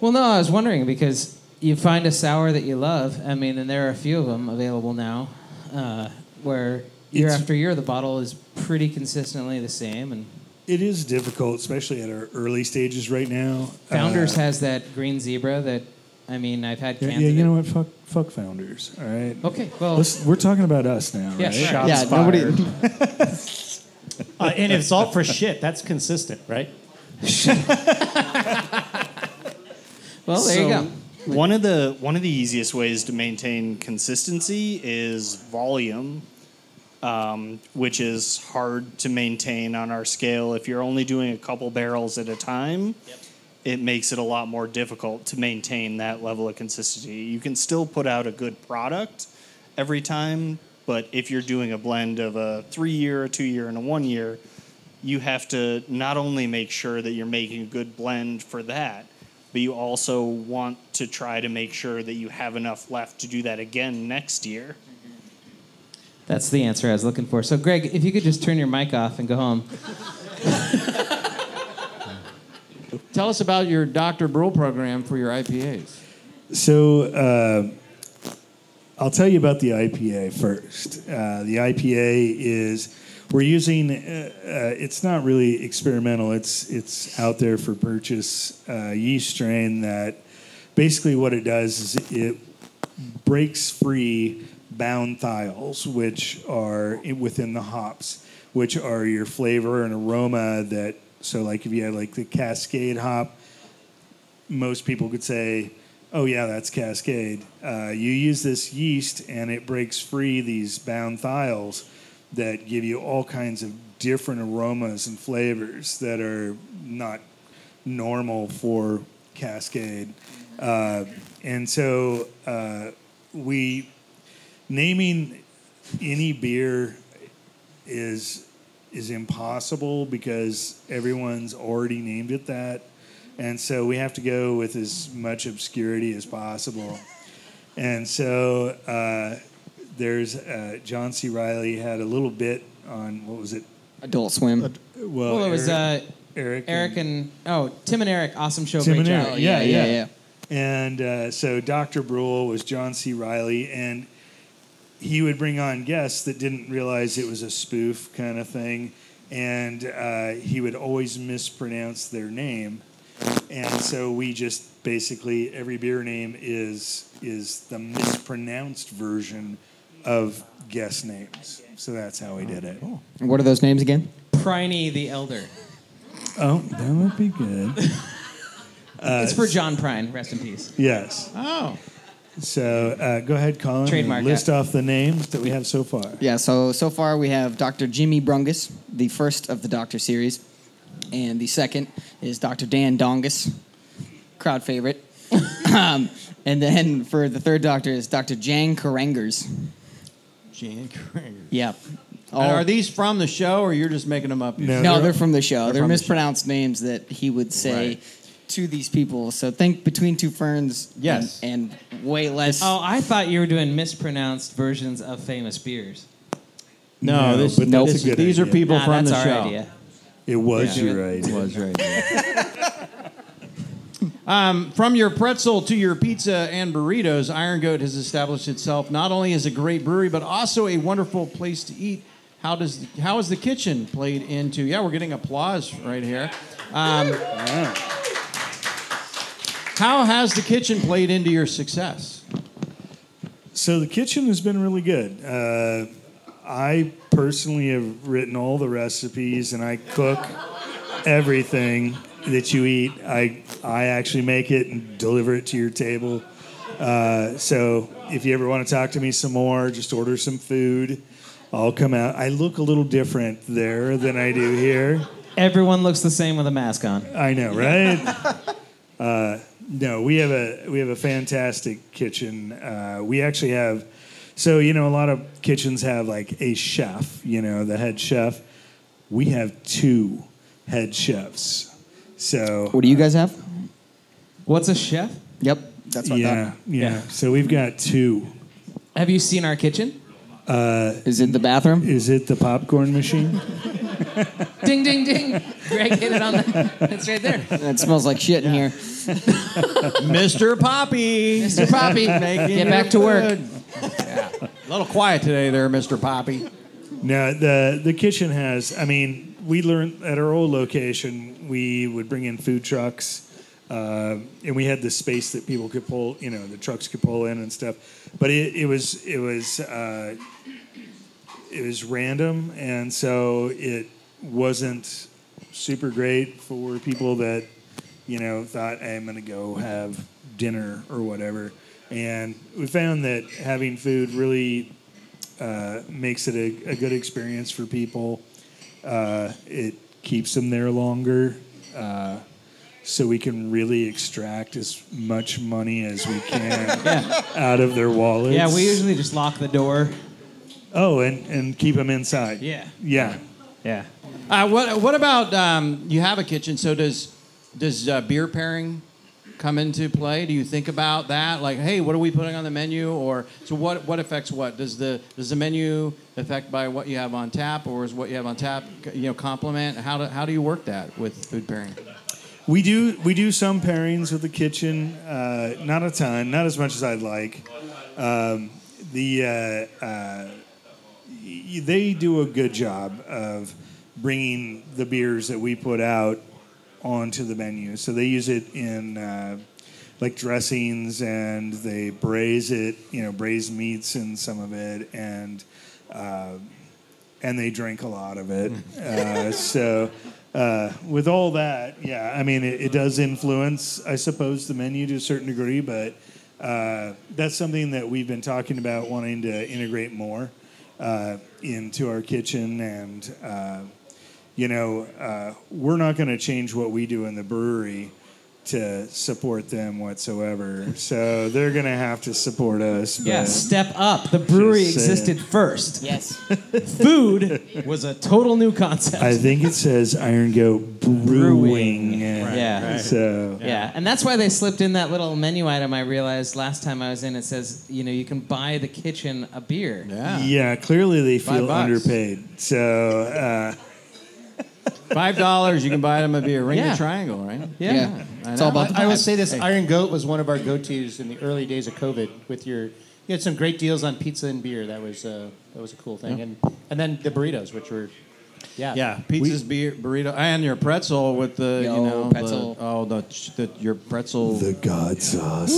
Speaker 2: Well, no, I was wondering because you find a sour that you love. I mean, and there are a few of them available now, uh, where year
Speaker 4: It's-
Speaker 2: after year the bottle is pretty consistently the same. And
Speaker 4: It is difficult, especially at our early stages right now.
Speaker 2: Founders
Speaker 4: Uh,
Speaker 2: has that green zebra that, I mean, I've had
Speaker 4: yeah, yeah, you know what? Fuck, fuck founders. All right.
Speaker 2: Okay, well,
Speaker 4: Let's, we're talking about us now,
Speaker 2: Yeah,
Speaker 4: right?
Speaker 2: sure.
Speaker 5: Shots
Speaker 8: yeah,
Speaker 5: fired.
Speaker 8: nobody. (laughs)
Speaker 5: Uh, and if it's all for shit, that's consistent, right? (laughs)
Speaker 2: well, there you go.
Speaker 6: One of the one of the easiest ways to maintain consistency is volume, um, which is hard to maintain on our scale. If you're only doing a couple barrels at a time, it makes it a lot more difficult to maintain that level of consistency. You can still put out a good product every time, but if you're doing a blend of a three year, a two year, and a one year, you have to not only make sure that you're making a good blend for that, but you also want to try to make sure that you have enough left to do that again next year.
Speaker 2: That's the answer I was looking for. So, Greg, if you could just turn your mic off and go home. (laughs)
Speaker 3: Tell us about your Dr. Brule program for your IPAs.
Speaker 4: So uh, I'll tell you about the IPA first. Uh, the IPA is we're using. Uh, uh, it's not really experimental. It's it's out there for purchase. Uh, yeast strain that basically what it does is it breaks free bound thiols, which are within the hops, which are your flavor and aroma that. So, like if you had like the Cascade hop, most people could say, "Oh yeah, that's Cascade." Uh, you use this yeast, and it breaks free these bound thiols that give you all kinds of different aromas and flavors that are not normal for Cascade. Uh, and so uh, we naming any beer is is impossible because everyone's already named it that. And so we have to go with as much obscurity as possible. And so uh, there's uh, John C. Reilly had a little bit on what was it?
Speaker 8: Adult Swim.
Speaker 4: Well,
Speaker 2: Well, it was
Speaker 4: Eric,
Speaker 2: uh,
Speaker 4: Eric,
Speaker 2: Eric and oh Tim and Eric, awesome show,
Speaker 4: Tim
Speaker 2: great
Speaker 4: and
Speaker 2: job.
Speaker 4: Eric, yeah, yeah. And uh, so Dr. Brule was John C. Reilly, and he would bring on guests that didn't realize it was a spoof kind of thing, and uh, he would always mispronounce their name, and so we just basically every beer name is is the mispronounced version of guest names. So that's how we did it.
Speaker 8: And what are those names again?
Speaker 2: Priney the Elder.
Speaker 4: Oh, that would be good. (laughs)
Speaker 2: it's for John Prine. Rest in peace.
Speaker 4: Yes.
Speaker 3: Oh.
Speaker 4: So uh, go ahead, Colin. and
Speaker 2: Trademark
Speaker 4: List
Speaker 2: that.
Speaker 4: off the names that we have so far.
Speaker 8: Yeah, so so far we have Dr. Jimmy Brungus, the first of the Doctor series, and the second is Dr. Dan Dongus, crowd favorite. (laughs) um, and then for the third Doctor is Dr. Jang Karangers.
Speaker 3: Jan Krager.
Speaker 8: Yeah.
Speaker 3: And are these from the show, or you're just making them up?
Speaker 4: No.
Speaker 8: no,
Speaker 4: they're-
Speaker 8: they're from the show.
Speaker 3: they're
Speaker 8: They're,
Speaker 3: from the show.
Speaker 8: mispronounced names that he would say
Speaker 3: Right.
Speaker 8: To these people. So think between two ferns. and-
Speaker 3: Yes.
Speaker 8: And, way less.
Speaker 2: Oh, I thought you were doing mispronounced versions of famous beers.
Speaker 3: No,
Speaker 4: No,
Speaker 3: this,
Speaker 4: but that's
Speaker 3: this-
Speaker 4: a good
Speaker 3: these are people
Speaker 2: Nah,
Speaker 3: from
Speaker 2: that's
Speaker 3: the
Speaker 2: our
Speaker 3: show.
Speaker 2: idea.
Speaker 4: It was
Speaker 2: Yeah.
Speaker 4: your idea.
Speaker 3: It Was right. (laughs) um, from your pretzel to your pizza and burritos, Iron Goat has established itself not only as a great brewery but also a wonderful place to eat. How does how is the kitchen played into? Yeah, we're getting applause right here. Um, how has the kitchen played into your success?
Speaker 4: So the kitchen has been really good. Uh, I personally have written all the recipes and I cook everything that you eat. I I actually make it and deliver it to your table. Uh, so if you ever want to talk to me some more, just order some food. I'll come out. I look a little different there than I do here.
Speaker 2: Everyone looks the same with a mask on.
Speaker 4: I know, right? (laughs) uh, no, we have a we have a fantastic kitchen. Uh, we actually have, so you know, a lot of kitchens have like a chef, you know, the head chef. We have two head chefs. So
Speaker 8: What do you guys have?
Speaker 2: What's a chef?
Speaker 8: Yep, that's what I
Speaker 4: yeah,
Speaker 8: thought.
Speaker 4: yeah,
Speaker 2: Yeah.
Speaker 4: So we've got two.
Speaker 2: Have you seen our kitchen?
Speaker 8: Is it the bathroom?
Speaker 4: Is it the popcorn machine? (laughs)
Speaker 2: ding, ding, ding. Greg hit it on the. It's right there.
Speaker 8: It smells like shit in here.
Speaker 3: Mr. Poppy.
Speaker 2: Mr. Poppy,
Speaker 3: Making
Speaker 2: get
Speaker 3: it
Speaker 2: back to work.
Speaker 3: good. Yeah. A little quiet today there, Mr. Poppy.
Speaker 4: No, the the kitchen has. I mean, we learned at our old location, we would bring in food trucks, uh, and we had the space that people could pull. You know, the trucks could pull in and stuff. But it, it was it was uh, it was random, and so it wasn't super great for people that you know thought hey, I'm going to go have dinner or whatever. And we found that having food really uh, makes it a, a good experience for people. Uh, it keeps them there longer, uh, so we can really extract as much money as we can (laughs) out of their wallets.
Speaker 2: Yeah, we usually just lock the door.
Speaker 4: Oh, and and keep them inside.
Speaker 2: Yeah.
Speaker 4: Yeah.
Speaker 2: Yeah.
Speaker 3: Uh, what what about um, you have a kitchen? So does does uh, beer pairing come into play? Do you think about that? Like, hey, what are we putting on the menu? Or so what what affects what? Does the does the menu affect by what you have on tap, or is what you have on tap you know complement? How do how do you work that with food pairing?
Speaker 4: We do we do some pairings with the kitchen, uh, not a ton, not as much as I'd like. Um, the uh, uh, they do a good job of bringing the beers that we put out onto the menu. So they use it in uh, like dressings, and they braise it, you know, braise meats in some of it, and uh, and they drink a lot of it. uh, so uh, with all that, yeah, I mean, it, it does influence, I suppose, the menu to a certain degree, but uh, that's something that we've been talking about wanting to integrate more uh, into our kitchen. And, uh, you know, uh, we're not going to change what we do in the brewery to support them whatsoever. So they're going to have to support us.
Speaker 2: Yeah, step up. The brewery
Speaker 4: Just saying.
Speaker 2: existed first.
Speaker 8: Yes. (laughs)
Speaker 2: Food was a total new concept.
Speaker 4: I think it says Iron Goat Brewing.
Speaker 2: Yeah.
Speaker 4: So
Speaker 2: Yeah, and that's why they slipped in that little menu item. I realized last time I was in. It says, you know, you can buy the kitchen a beer.
Speaker 3: Yeah,
Speaker 4: yeah, clearly they feel underpaid. So uh,
Speaker 3: five dollars you can buy them a beer. Ring
Speaker 2: Yeah.
Speaker 3: the triangle, right?
Speaker 8: Yeah.
Speaker 3: I
Speaker 8: It's all about the
Speaker 5: I will say this:
Speaker 3: Hey.
Speaker 5: Iron Goat was one of our go-tos in the early days of COVID. With your, you had some great deals on pizza and beer. That was uh, that was a cool thing, and and then the burritos, which were, yeah,
Speaker 3: Yeah, pizzas, beer, burrito, and your pretzel with the
Speaker 8: Yo,
Speaker 3: you know
Speaker 8: pretzel.
Speaker 3: The, oh the, the your pretzel
Speaker 4: the God sauce.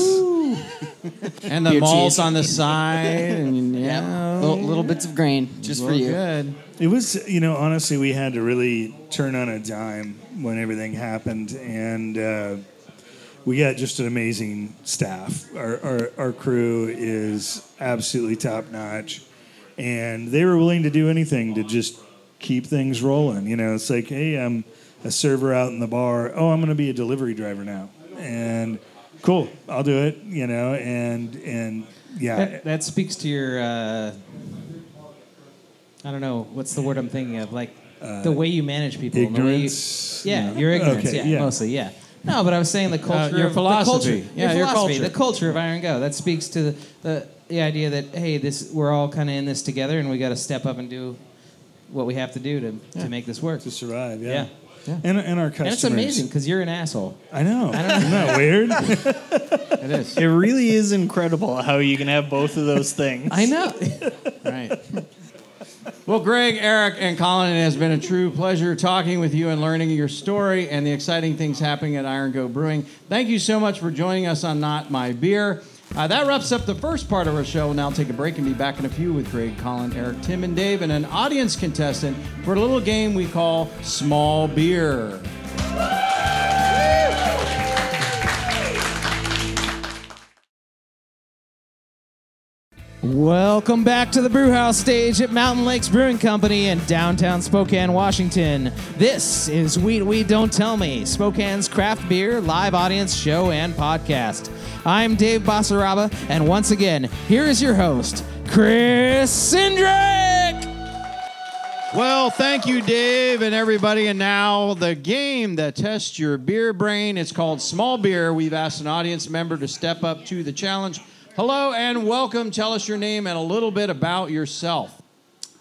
Speaker 3: and the
Speaker 8: Beer
Speaker 3: malt
Speaker 8: cheese.
Speaker 3: on the side and (laughs) yeah,
Speaker 8: Yeah. Little, little bits of grain just for
Speaker 3: look
Speaker 8: you.
Speaker 3: Good.
Speaker 4: It was, you know, honestly, we had to really turn on a dime when everything happened, and uh, we got just an amazing staff. Our, our our crew is absolutely top notch, and they were willing to do anything to just keep things rolling. You know, it's like, hey, I'm a server out in the bar. Oh, I'm going to be a delivery driver now, and cool, I'll do it. You know, and and yeah,
Speaker 2: That, that speaks to your, uh, I don't know, what's the word I'm thinking of? Like uh, the way you manage people. and the way you-
Speaker 4: ignorance.
Speaker 2: yeah,
Speaker 4: No.
Speaker 2: your ignorance.
Speaker 4: Okay,
Speaker 2: yeah,
Speaker 4: yeah.
Speaker 2: mostly. Yeah. No, but I was saying the uh, culture.
Speaker 3: your
Speaker 2: of,
Speaker 3: philosophy.
Speaker 2: The culture,
Speaker 3: Yeah,
Speaker 2: your
Speaker 3: your
Speaker 2: philosophy,
Speaker 3: culture.
Speaker 2: the culture of Iron Goat. That speaks to the the, the idea that hey, this we're all kind of in this together, and we got to step up and do what we have to do to, to make this work.
Speaker 4: to survive. Yeah.
Speaker 2: Yeah.
Speaker 4: And, and our customers.
Speaker 2: And it's amazing because you're an asshole.
Speaker 4: I know. Isn't that weird? (laughs)
Speaker 3: It is
Speaker 6: It really is incredible how you can have both of those things.
Speaker 2: I know. (laughs)
Speaker 3: right. Well, Greg, Eric, and Colin, it has been a true pleasure talking with you and learning your story and the exciting things happening at Iron Goat Brewing. Thank you so much for joining us on Not My Beer. Uh, that wraps up the first part of our show. We'll now take a break and be back in a few with Greg, Colin, Eric, Tim, and Dave, and an audience contestant for a little game we call Small Beer.
Speaker 2: Welcome back to the Brewhouse stage at Mountain Lakes Brewing Company in downtown Spokane, Washington. This is Wheat Wheat Don't Tell Me, Spokane's craft beer live audience show and podcast. I'm Dave Basaraba, and once again, here is your host, Chris Cindric.
Speaker 3: Well, thank you, Dave, and everybody. And now the game that tests your beer brain. It's called Small Beer. We've asked an audience member to step up to the challenge. Hello and welcome. Tell us your name and a little bit about yourself.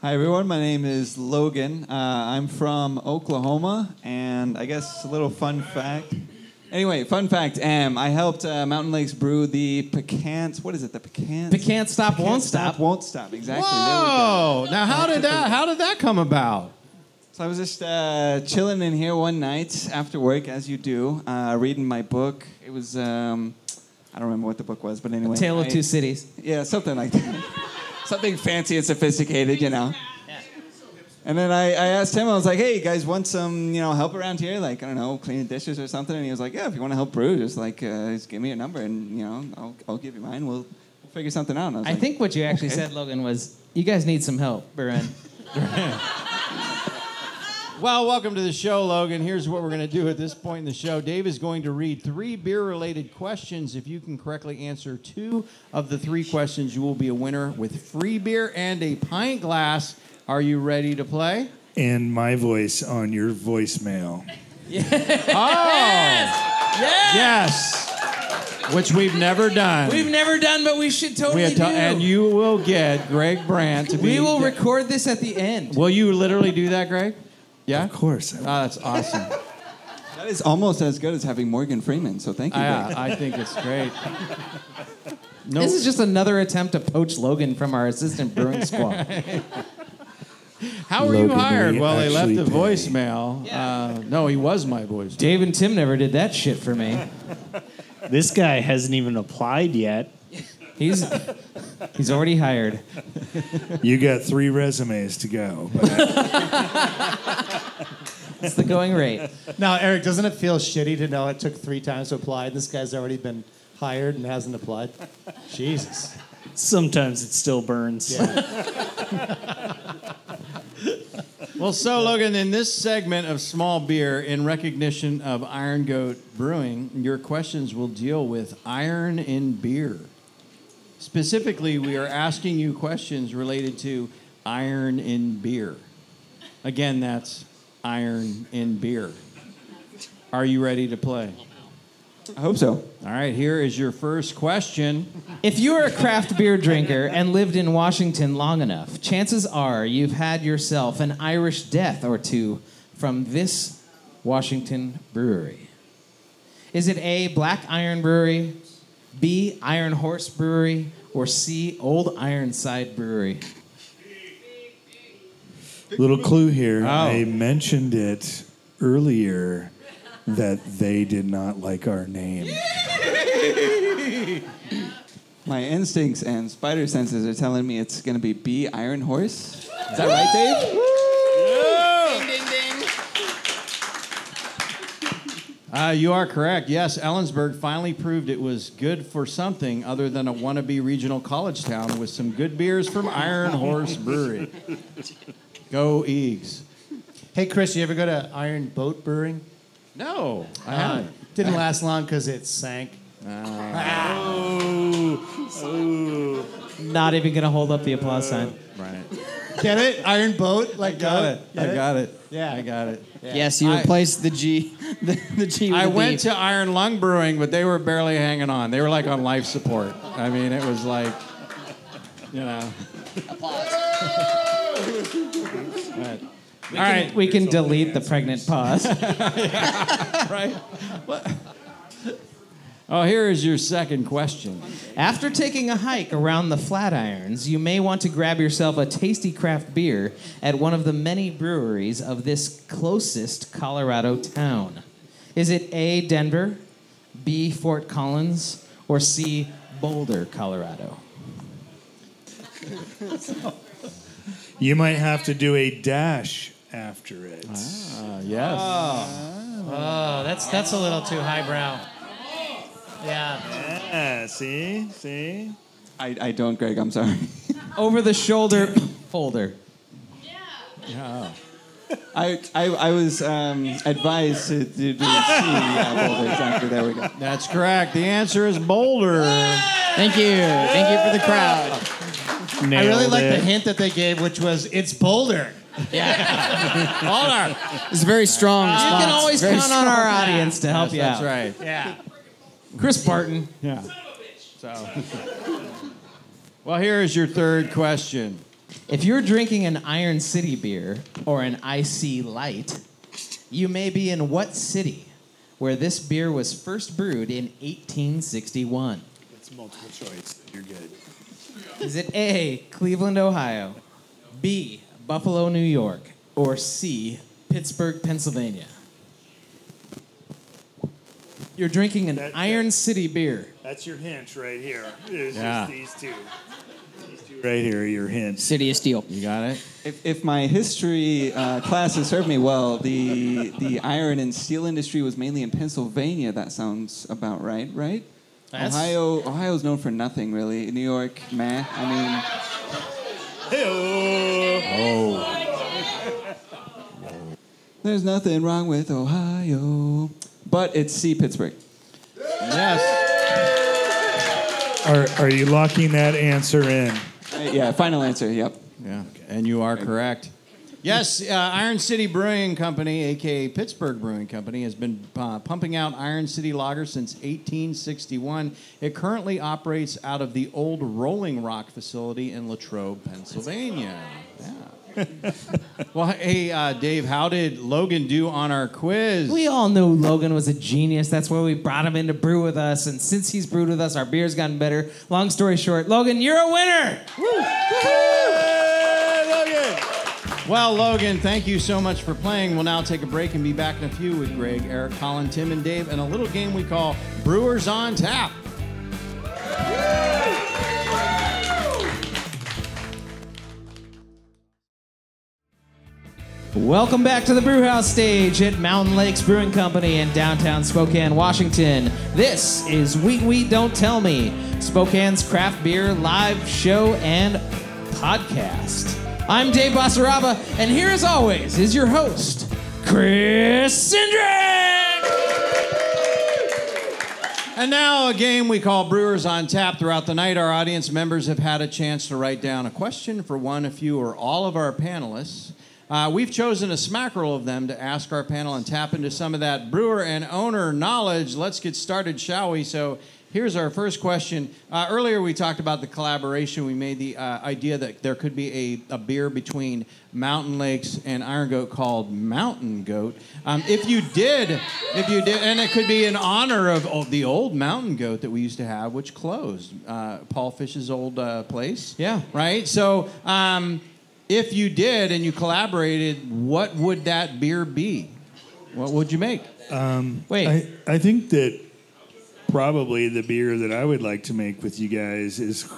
Speaker 9: Hi everyone, my name is Logan. Uh, I'm from Oklahoma, and I guess a little fun fact. Anyway, fun fact: um, I helped uh, Mountain Lakes brew the pecans. What is it? The pecans.
Speaker 2: Can't stop, won't stop.
Speaker 9: Won't stop. Exactly. There we go.
Speaker 3: Whoa! Now, how did that? How did that come about?
Speaker 9: So I was just uh, chilling in here one night after work, as you do, uh, reading my book. It was um, I don't remember what the book was, but anyway.
Speaker 2: Tale of
Speaker 9: I-
Speaker 2: Two Cities.
Speaker 9: Yeah, something like that. (laughs) something fancy and sophisticated, you know. And then I, I asked him, I was like, hey, you guys want some, you know, help around here? Like, I don't know, cleaning dishes or something? And he was like, yeah, if you want to help brew, just like, uh, just give me your number and, you know, I'll, I'll give you mine. We'll, we'll figure something out. I,
Speaker 2: I
Speaker 9: like,
Speaker 2: think what you actually
Speaker 9: okay.
Speaker 2: said, Logan, was you guys need some help, Buren. (laughs) (laughs)
Speaker 3: Well, welcome to the show, Logan. Here's what we're going to do at this point in the show. Dave is going to read three beer related questions. If you can correctly answer two of the three questions, you will be a winner with free beer and a pint glass. Are you ready to play?
Speaker 4: And my voice on your voicemail. (laughs) Oh.
Speaker 3: Yes. Yes. Which we've never done.
Speaker 2: We've never done, but we should totally
Speaker 3: We to-
Speaker 2: do.
Speaker 3: and you will get Greg Brandt to be.
Speaker 2: we will record this at the end.
Speaker 3: Will you literally do that, Greg? Yeah.
Speaker 4: Of course.
Speaker 3: Oh, that's awesome. (laughs)
Speaker 9: That is almost as good as having Morgan Freeman, so thank you.
Speaker 3: I, I think it's great. No, (laughs)
Speaker 2: This is just another attempt to poach Logan from our assistant brewing (laughs) squad.
Speaker 3: how were you hired?
Speaker 4: we
Speaker 3: Well, they left a
Speaker 4: pay.
Speaker 3: voicemail. Uh, no, he was my voice.
Speaker 2: Dave and Tim never did that shit for me.
Speaker 10: This guy hasn't even applied yet.
Speaker 2: He's he's already hired.
Speaker 4: You got three resumes to go. But (laughs)
Speaker 2: It's the going rate.
Speaker 7: Now, Eric, doesn't it feel shitty to know it took three times to apply and this guy's already been hired and hasn't applied? Jesus.
Speaker 10: Sometimes it still burns. (laughs)
Speaker 3: Well, so Logan, in this segment of small beer, in recognition of Iron Goat Brewing, your questions will deal with iron in beer. Specifically, we are asking you questions related to iron in beer. Again, that's iron in beer. Are you ready to play?
Speaker 9: I hope so.
Speaker 3: All right, here is your first question.
Speaker 2: If you are a craft beer drinker and lived in Washington long enough, chances are you've had yourself an Irish death or two from this Washington brewery. Is it A, Black Iron Brewery, B, Iron Horse Brewery, or C, Old Ironside Brewery?
Speaker 4: little clue here.
Speaker 3: Oh.
Speaker 4: I mentioned it earlier that they did not like our name. (laughs)
Speaker 9: My instincts and spider senses are telling me it's going to be B, Iron Horse. Is that right, Dave?
Speaker 3: Uh, you are correct. Yes, Ellensburg finally proved it was good for something other than a wannabe regional college town with some good beers from Iron Horse Brewery. Go Eags.
Speaker 7: Hey, Chris, you ever go to Iron Boat Brewing?
Speaker 3: No, I
Speaker 7: Uh,
Speaker 3: haven't.
Speaker 7: didn't last long because it sank.
Speaker 2: Not even gonna hold up the applause sign.
Speaker 3: Right.
Speaker 7: Get it? Iron Boat? Like
Speaker 3: Got
Speaker 7: uh,
Speaker 3: it.
Speaker 7: get
Speaker 3: I got it.
Speaker 7: Yeah.
Speaker 3: I got it.
Speaker 8: Yes, you
Speaker 3: I-
Speaker 8: replaced the G, (laughs) the, the G with
Speaker 3: I
Speaker 8: the
Speaker 3: went
Speaker 8: B.
Speaker 3: to Iron Lung Brewing, but they were barely hanging on. They were like on life support. I mean, it was like, you know. Right. All right.
Speaker 2: We can delete the pregnant pause. (laughs) (laughs)
Speaker 3: right? What? Oh, here is your second question.
Speaker 2: After taking a hike around the Flatirons, you may want to grab yourself a tasty craft beer at one of the many breweries of this closest Colorado town. Is it A, Denver, B, Fort Collins, or C, Boulder, Colorado. (laughs)
Speaker 4: You might have to do a dash after it.
Speaker 3: Uh, yes.
Speaker 5: Oh, that's that's a little too highbrow. Yeah.
Speaker 4: Yeah, see? See?
Speaker 9: I, I don't, Greg. I'm sorry. (laughs)
Speaker 2: Over the shoulder (coughs) folder. Yeah.
Speaker 9: I, I, I was um, advised to, to do C. Yeah, Boulder, exactly. There we go.
Speaker 3: That's correct. The answer is Boulder.
Speaker 8: Thank you. Thank you for the crowd.
Speaker 7: I really like the hint that they gave, which was it's Boulder. Yeah. (laughs)
Speaker 2: Boulder.
Speaker 8: It's a very strong
Speaker 2: You
Speaker 8: response.
Speaker 2: can always
Speaker 8: Very
Speaker 2: count on our audience to help you
Speaker 3: That's
Speaker 2: out.
Speaker 3: right.
Speaker 7: Yeah.
Speaker 2: Chris Barton.
Speaker 3: Yeah. So. (laughs) Well, here is your third question.
Speaker 2: If you're drinking an Iron City beer or an IC Light, you may be in what city where this beer was first brewed in 1861?
Speaker 4: It's multiple choice. You're good.
Speaker 2: Is it A, Cleveland, Ohio, B, Buffalo, New York, or C, Pittsburgh, Pennsylvania? You're drinking an
Speaker 4: That- that-
Speaker 2: Iron City beer.
Speaker 4: That's your hint right here. It's
Speaker 3: Yeah.
Speaker 4: just these two. These two right here are your hints.
Speaker 8: City of Steel.
Speaker 3: You got it?
Speaker 9: If, if my history uh, class has served me well, the the iron and steel industry was mainly in Pennsylvania. That sounds about right, right?
Speaker 5: That's-
Speaker 9: Ohio Ohio's known for nothing really. New York, meh. I mean,
Speaker 4: Hey-oh.
Speaker 9: there's nothing wrong with Ohio, but it's C Pittsburgh.
Speaker 3: Yes.
Speaker 4: Are, are you locking that answer in?
Speaker 9: Uh, yeah, final answer. Yep.
Speaker 3: Yeah. And you are correct. Yes, uh, Iron City Brewing Company, aka Pittsburgh Brewing Company, has been uh, pumping out Iron City Lager since 1861. It currently operates out of the old Rolling Rock facility in Latrobe, Pennsylvania. Yeah. Well, hey, uh, Dave, how did Logan do on our quiz?
Speaker 2: We all knew Logan was a genius. That's why we brought him in to brew with us. And since he's brewed with us, our beer's gotten better. Long story short, Logan, you're a winner.
Speaker 3: Well, Logan, thank you so much for playing. We'll now take a break and be back in a few with Greg, Eric, Colin, Tim, and Dave, and a little game we call Brewers on Tap.
Speaker 2: Welcome back to the Brewhouse stage at Mountain Lakes Brewing Company in downtown Spokane, Washington. This is Wheat Wheat Don't Tell Me, Spokane's craft beer live show and podcast. I'm Dave Basaraba, and here as always is your host, Chris Cindric!
Speaker 3: And now a game we call Brewers on Tap. Throughout the night, our audience members have had a chance to write down a question for one, a few, or all of our panelists. Uh, we've chosen a smackerel of them to ask our panel and tap into some of that brewer and owner knowledge. Let's get started, shall we? So here's our first question. Uh, earlier, we talked about the collaboration. We made the uh, idea that there could be a, a beer between Mountain Lakes and Iron Goat called Mountain Goat. Um, if you did, if you did, and it could be in honor of the old Mountain Goat that we used to have, which closed, uh, Paul Fish's old uh, place.
Speaker 2: Yeah.
Speaker 3: Right. So. Um, if you did and you collaborated, what would that beer be? What would you make?
Speaker 2: Um, Wait,
Speaker 4: I, I think that probably the beer that I would like to make with you guys is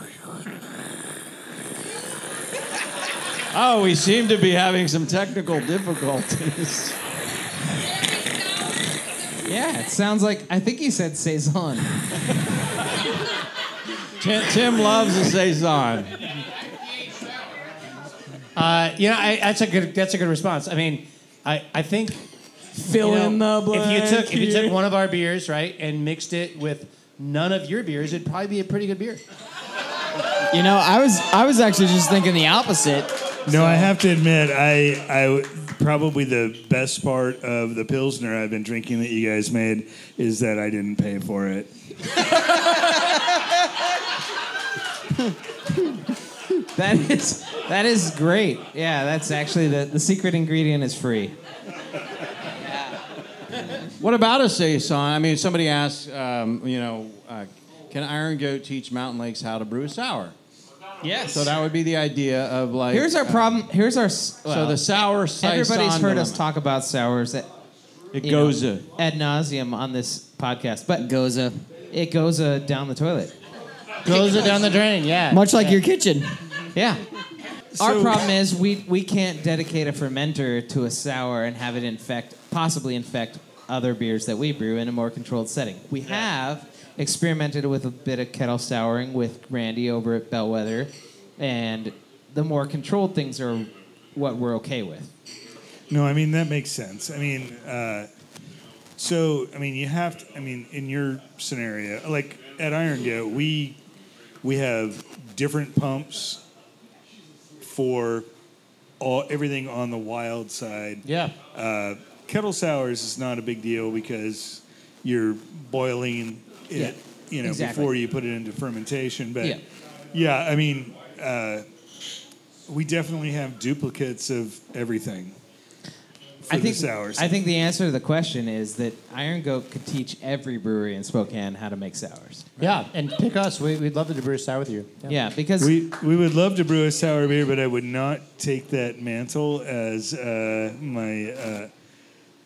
Speaker 3: Oh, we seem to be having some technical difficulties.
Speaker 2: yeah, it sounds like, I think he said Saison. (laughs)
Speaker 3: Tim, Tim loves a saison.
Speaker 5: Uh, you know, I, that's a good that's a good response. I mean, I, I think
Speaker 2: Fill
Speaker 5: you know,
Speaker 2: in the blank.
Speaker 5: if you took if you took one of our beers right and mixed it with none of your beers, it'd probably be a pretty good beer.
Speaker 8: You know, I was I was actually just thinking the opposite.
Speaker 4: No, I have to admit, I, I probably the best part of the pilsner I've been drinking that you guys made is that I didn't pay for it. (laughs)
Speaker 2: That is that is great. Yeah, that's actually the, the secret ingredient is free.
Speaker 3: What about a saison? I mean, somebody asked, um, you know, uh, can Iron Goat teach Mountain Lakes how to brew a sour?
Speaker 2: Yes.
Speaker 3: So that would be the idea of like.
Speaker 2: Here's our
Speaker 3: uh,
Speaker 2: problem. Here's our. s-
Speaker 3: so the sour saison.
Speaker 2: everybody's heard us talk about sours at
Speaker 3: It goes.
Speaker 2: know,
Speaker 3: uh,
Speaker 2: ad nauseum on this podcast, but
Speaker 8: Gose.
Speaker 2: it goes uh, down the toilet.
Speaker 5: Goes it down the drain. Yeah.
Speaker 8: Much like your kitchen.
Speaker 2: Yeah. Our
Speaker 4: So-
Speaker 2: problem is we, we can't dedicate a fermenter to a sour and have it infect, possibly infect other beers that we brew in a more controlled setting. We have experimented with a bit of kettle souring with Randy over at Bellwether, and the more controlled things are what we're okay with.
Speaker 4: No, I mean that makes sense. I mean, uh, so I mean you have to. I mean, in your scenario, like at Iron Goat, we we have different pumps for all everything on the wild side.
Speaker 5: Yeah.
Speaker 4: Uh, kettle sours is not a big deal because you're boiling it,
Speaker 2: Yeah,
Speaker 4: you know,
Speaker 2: exactly.
Speaker 4: before you put it into fermentation. But
Speaker 2: Yeah.
Speaker 4: yeah, I mean, uh, we definitely have duplicates of everything. For
Speaker 2: I think
Speaker 4: the sours.
Speaker 2: I think the answer to the question is that Iron Goat could teach every brewery in Spokane how to make sours.
Speaker 5: Yeah. And pick us. We, we'd love to brew a sour with you.
Speaker 2: Yeah, because
Speaker 4: we we would love to brew a sour beer, but I would not take that mantle as uh, my. Uh,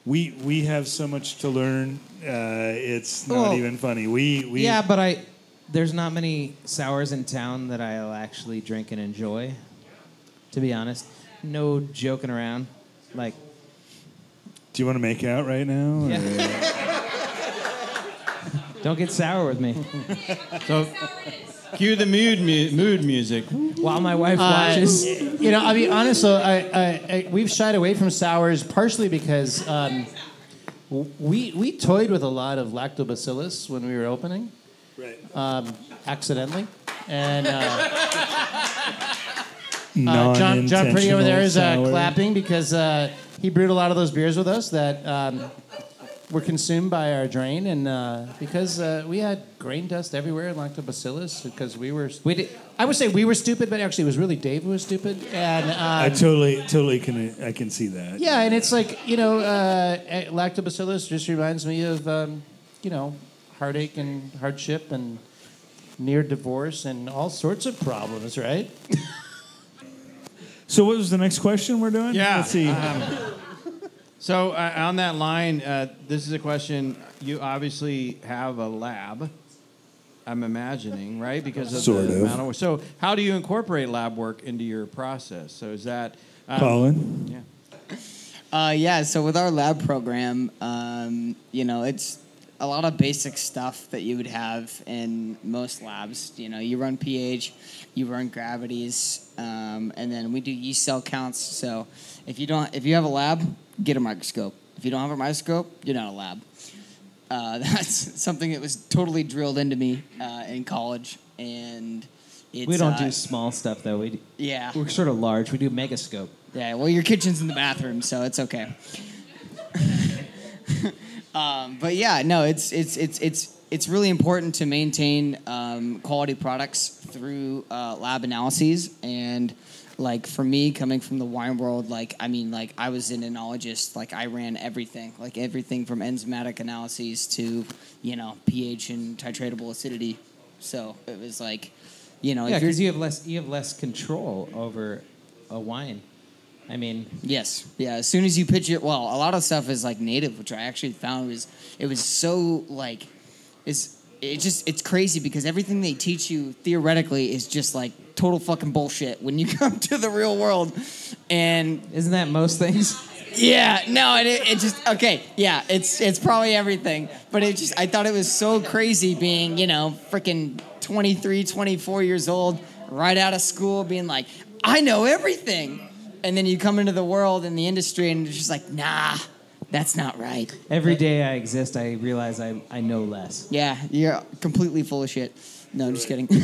Speaker 4: we we have so much to learn. Uh, it's not
Speaker 2: Well,
Speaker 4: even funny. We we
Speaker 2: yeah, but I there's not many sours in town that I'll actually drink and enjoy. To be honest, no joking around. Like,
Speaker 4: Do you want to make out right now?
Speaker 2: Yeah. don't get sour with me (laughs)
Speaker 3: So, cue the mood mu- mood music.
Speaker 2: while my wife
Speaker 5: Uh,
Speaker 2: watches.
Speaker 5: you know, I'll be honest though, I, I, I, we've shied away from sours partially because um, we, we toyed with a lot of lactobacillus when we were opening,
Speaker 4: Right.
Speaker 5: um, accidentally. And uh, (laughs) uh, John, John Pretty over there is uh, clapping because uh, he brewed a lot of those beers with us that um, were consumed by our drain. And uh, because uh, we had grain dust everywhere and lactobacillus because we were.
Speaker 2: We did,
Speaker 5: I would say we were stupid, but actually it was really Dave who was stupid. And um,
Speaker 4: I totally totally can I can see that.
Speaker 5: yeah, and it's like you know, uh, eh, lactobacillus just reminds me of um, you know heartache and hardship and near divorce and all sorts of problems, right? (laughs)
Speaker 4: So what was the next question we're doing?
Speaker 3: Yeah.
Speaker 4: Let's see.
Speaker 3: So uh, on that line, uh, this is a question. You obviously have a lab. I'm imagining, right? Because of
Speaker 4: Sort
Speaker 3: the
Speaker 4: of.
Speaker 3: amount of. So how do you incorporate lab work into your process? So is that um,
Speaker 4: Colin.
Speaker 3: Yeah.
Speaker 8: Uh, yeah, so with our lab program, um, you know, it's a lot of basic stuff that you would have in most labs. You know, you run pH, you run gravities, um, and then we do yeast cell counts. So if you don't, if you have a lab, get a microscope. If you don't have a microscope, you're not a lab. Uh, (laughs) that's something that was totally drilled into me uh, in college, and it's,
Speaker 2: we don't
Speaker 8: uh,
Speaker 2: do small stuff though. We do,
Speaker 8: Yeah.
Speaker 2: we're sort of large. We do megascope.
Speaker 8: Yeah, well, your kitchen's in the bathroom, so it's okay. Um, but yeah, no, it's it's it's it's it's really important to maintain um, quality products through uh, lab analyses and. Like for me, coming from the wine world, like I mean, like I was an enologist. Like I ran everything, like everything from enzymatic analyses to, you know, pH and titratable acidity. So it was like, you know,
Speaker 2: Yeah, because you have less you have less control over a wine. I mean,
Speaker 8: Yes. Yeah. As soon as you pitch it, well, a lot of stuff is like native, which I actually found was it was so like is it just it's crazy because everything they teach you theoretically is just like total fucking bullshit when you (laughs) come to the real world. And
Speaker 2: isn't that most things?
Speaker 8: yeah, no, it, it just okay. Yeah, it's it's probably everything, but it just I thought it was so crazy being you know freaking 23, 24 years old, right out of school, being like I know everything, and then you come into the world and the industry and it's just like nah, that's not right.
Speaker 2: Every day I exist, I realize I, I know less.
Speaker 8: Yeah, you're completely full of shit. No, I'm just kidding. (laughs)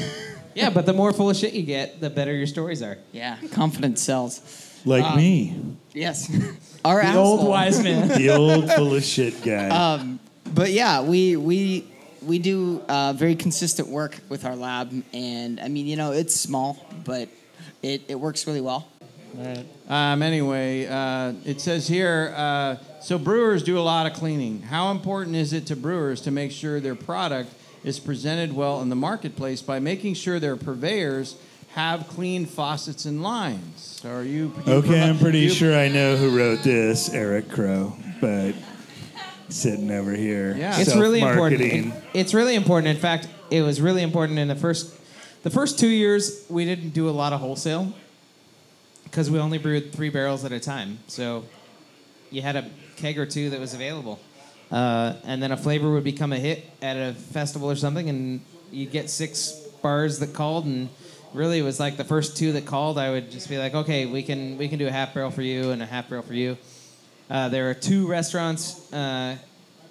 Speaker 2: Yeah, but the more full of shit you get, the better your stories are.
Speaker 8: yeah, confidence sells.
Speaker 4: Like
Speaker 8: Um,
Speaker 4: me,
Speaker 8: Yes, (laughs) our
Speaker 2: The old wise man. (laughs)
Speaker 4: the old full of shit guy.
Speaker 8: Um, but yeah, we we we do uh, very consistent work with our lab, and I mean, you know, it's small, but it, it works really well.
Speaker 3: Um, anyway, uh, it says here uh, so brewers do a lot of cleaning. How important is it to brewers to make sure their product is presented well in the marketplace by making sure their purveyors have clean faucets and lines? So are you? you
Speaker 4: okay,
Speaker 3: provi-
Speaker 4: I'm pretty
Speaker 3: you-
Speaker 4: sure I know who wrote this, Eric Crow, but sitting over here.
Speaker 3: Yeah.
Speaker 2: It's really important. It- it's really important. In fact, it was really important in the first the first two years we didn't do a lot of wholesale because we only brewed three barrels at a time. So you had a keg or two that was available, uh, and then a flavor would become a hit at a festival or something, and you'd get six bars that called, and really it was like the first two that called. I would just be like, okay, we can we can do a half barrel for you and a half barrel for you. Uh, there are two restaurants uh,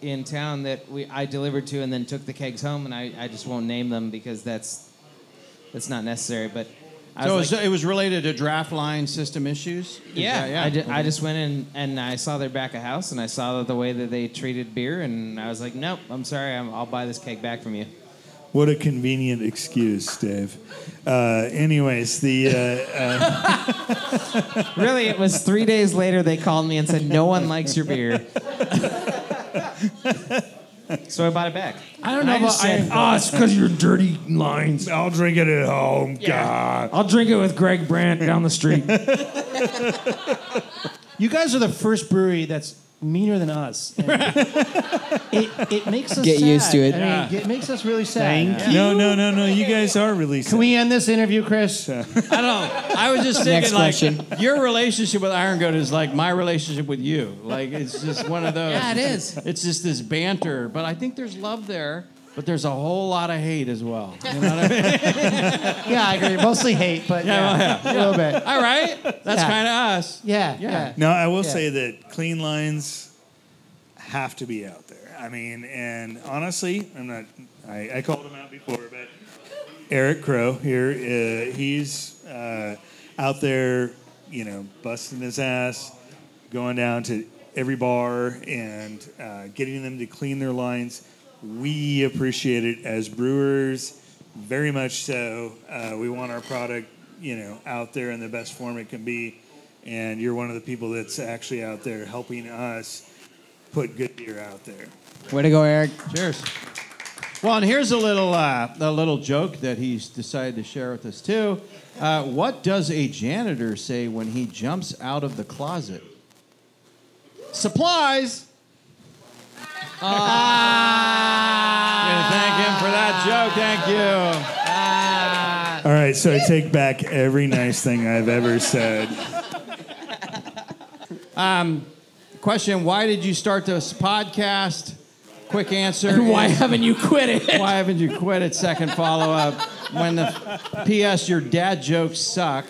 Speaker 2: in town that we I delivered to and then took the kegs home, and I, I just won't name them because that's that's not necessary. But I
Speaker 3: So it
Speaker 2: was
Speaker 3: was,
Speaker 2: like,
Speaker 3: it was related to draft line system issues? Is
Speaker 2: yeah,
Speaker 3: that-
Speaker 2: I, ju- I just went in and I saw their back of house and I saw the way that they treated beer and I was like, nope, I'm sorry, I'm, I'll buy this keg back from you.
Speaker 4: What a convenient excuse, Dave. Uh, anyways, the uh, uh, (laughs)
Speaker 2: Really, it was three days later they called me and said, no one likes your beer. (laughs) (laughs) so I bought it back.
Speaker 11: I don't
Speaker 2: And
Speaker 11: know
Speaker 2: I
Speaker 11: about
Speaker 2: just said,
Speaker 11: Iron. Oh, it's because you're dirty lines.
Speaker 4: I'll drink it at home. God.
Speaker 11: I'll drink it with Greg Brandt down the street. (laughs)
Speaker 5: You guys are the first brewery that's meaner than us. And (laughs) it, it makes us
Speaker 8: Get
Speaker 5: sad.
Speaker 8: used to it.
Speaker 5: I mean, it makes us really sad.
Speaker 11: Thank
Speaker 4: No, no, no, no. You guys are really. Sad.
Speaker 5: Can we end this interview, Chris? (laughs)
Speaker 3: I don't know. I was just
Speaker 8: Next
Speaker 3: thinking, like,
Speaker 8: question.
Speaker 3: your relationship with Iron Goat is like my relationship with you. Like, it's just one of (laughs) those.
Speaker 2: Yeah, it is.
Speaker 3: It's just this banter. But I think there's love there, but there's a whole lot of hate as well. You know what I mean? (laughs)
Speaker 5: yeah, I agree. Mostly hate, but yeah, a little bit.
Speaker 3: All right. That's
Speaker 5: Yeah.
Speaker 3: kind of us.
Speaker 5: Yeah,
Speaker 3: Yeah.
Speaker 5: yeah.
Speaker 4: No, I will
Speaker 5: Yeah.
Speaker 4: say that clean lines have to be out there. I mean, and honestly, I'm not. I, I called him out before, but Eric Crow here, uh, he's uh, out there, you know, busting his ass, going down to every bar and uh, getting them to clean their lines. We appreciate it as brewers, very much so. Uh, we want our product, you know, out there in the best form it can be. And you're one of the people that's actually out there helping us put good beer out there.
Speaker 8: Way to go, Eric.
Speaker 3: Cheers. Well, and here's a little uh, a little joke that he's decided to share with us too. Uh, what does a janitor say when he jumps out of the closet? Supplies. Ah. Gonna thank him for that joke. Thank you.
Speaker 4: All right, so I take back every nice thing I've ever said.
Speaker 3: Um, Question: Why did you start this podcast? Quick answer.
Speaker 11: And (laughs) why
Speaker 3: is-
Speaker 11: haven't you quit it?
Speaker 3: Why haven't you quit it? Second follow up. When the P.S. Your dad jokes suck.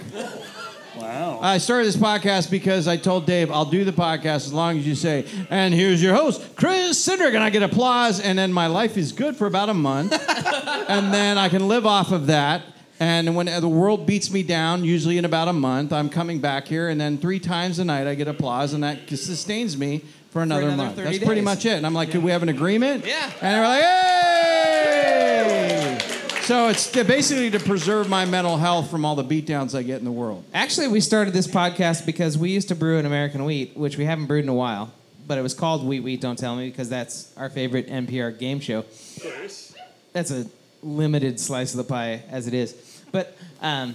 Speaker 4: Wow.
Speaker 3: I started this podcast because I told Dave I'll do the podcast as long as you say, and here's your host, Chris Cindric, and I get applause, and then my life is good for about a month, (laughs) and then I can live off of that. And when the world beats me down, usually in about a month, I'm coming back here, and then three times a night I get applause, and that sustains me for another,
Speaker 2: another
Speaker 3: month.
Speaker 2: 30
Speaker 3: That's pretty much it. And I'm like, could we have an agreement?
Speaker 2: Yeah.
Speaker 3: And they're like, hey! So it's to- basically to preserve my mental health from all the beatdowns I get in the world.
Speaker 2: Actually, we started this podcast because we used to brew an American wheat, which we haven't brewed in a while. But it was called Wheat Wheat Don't Tell Me because that's our favorite NPR game show. That's a limited slice of the pie as it is. But um,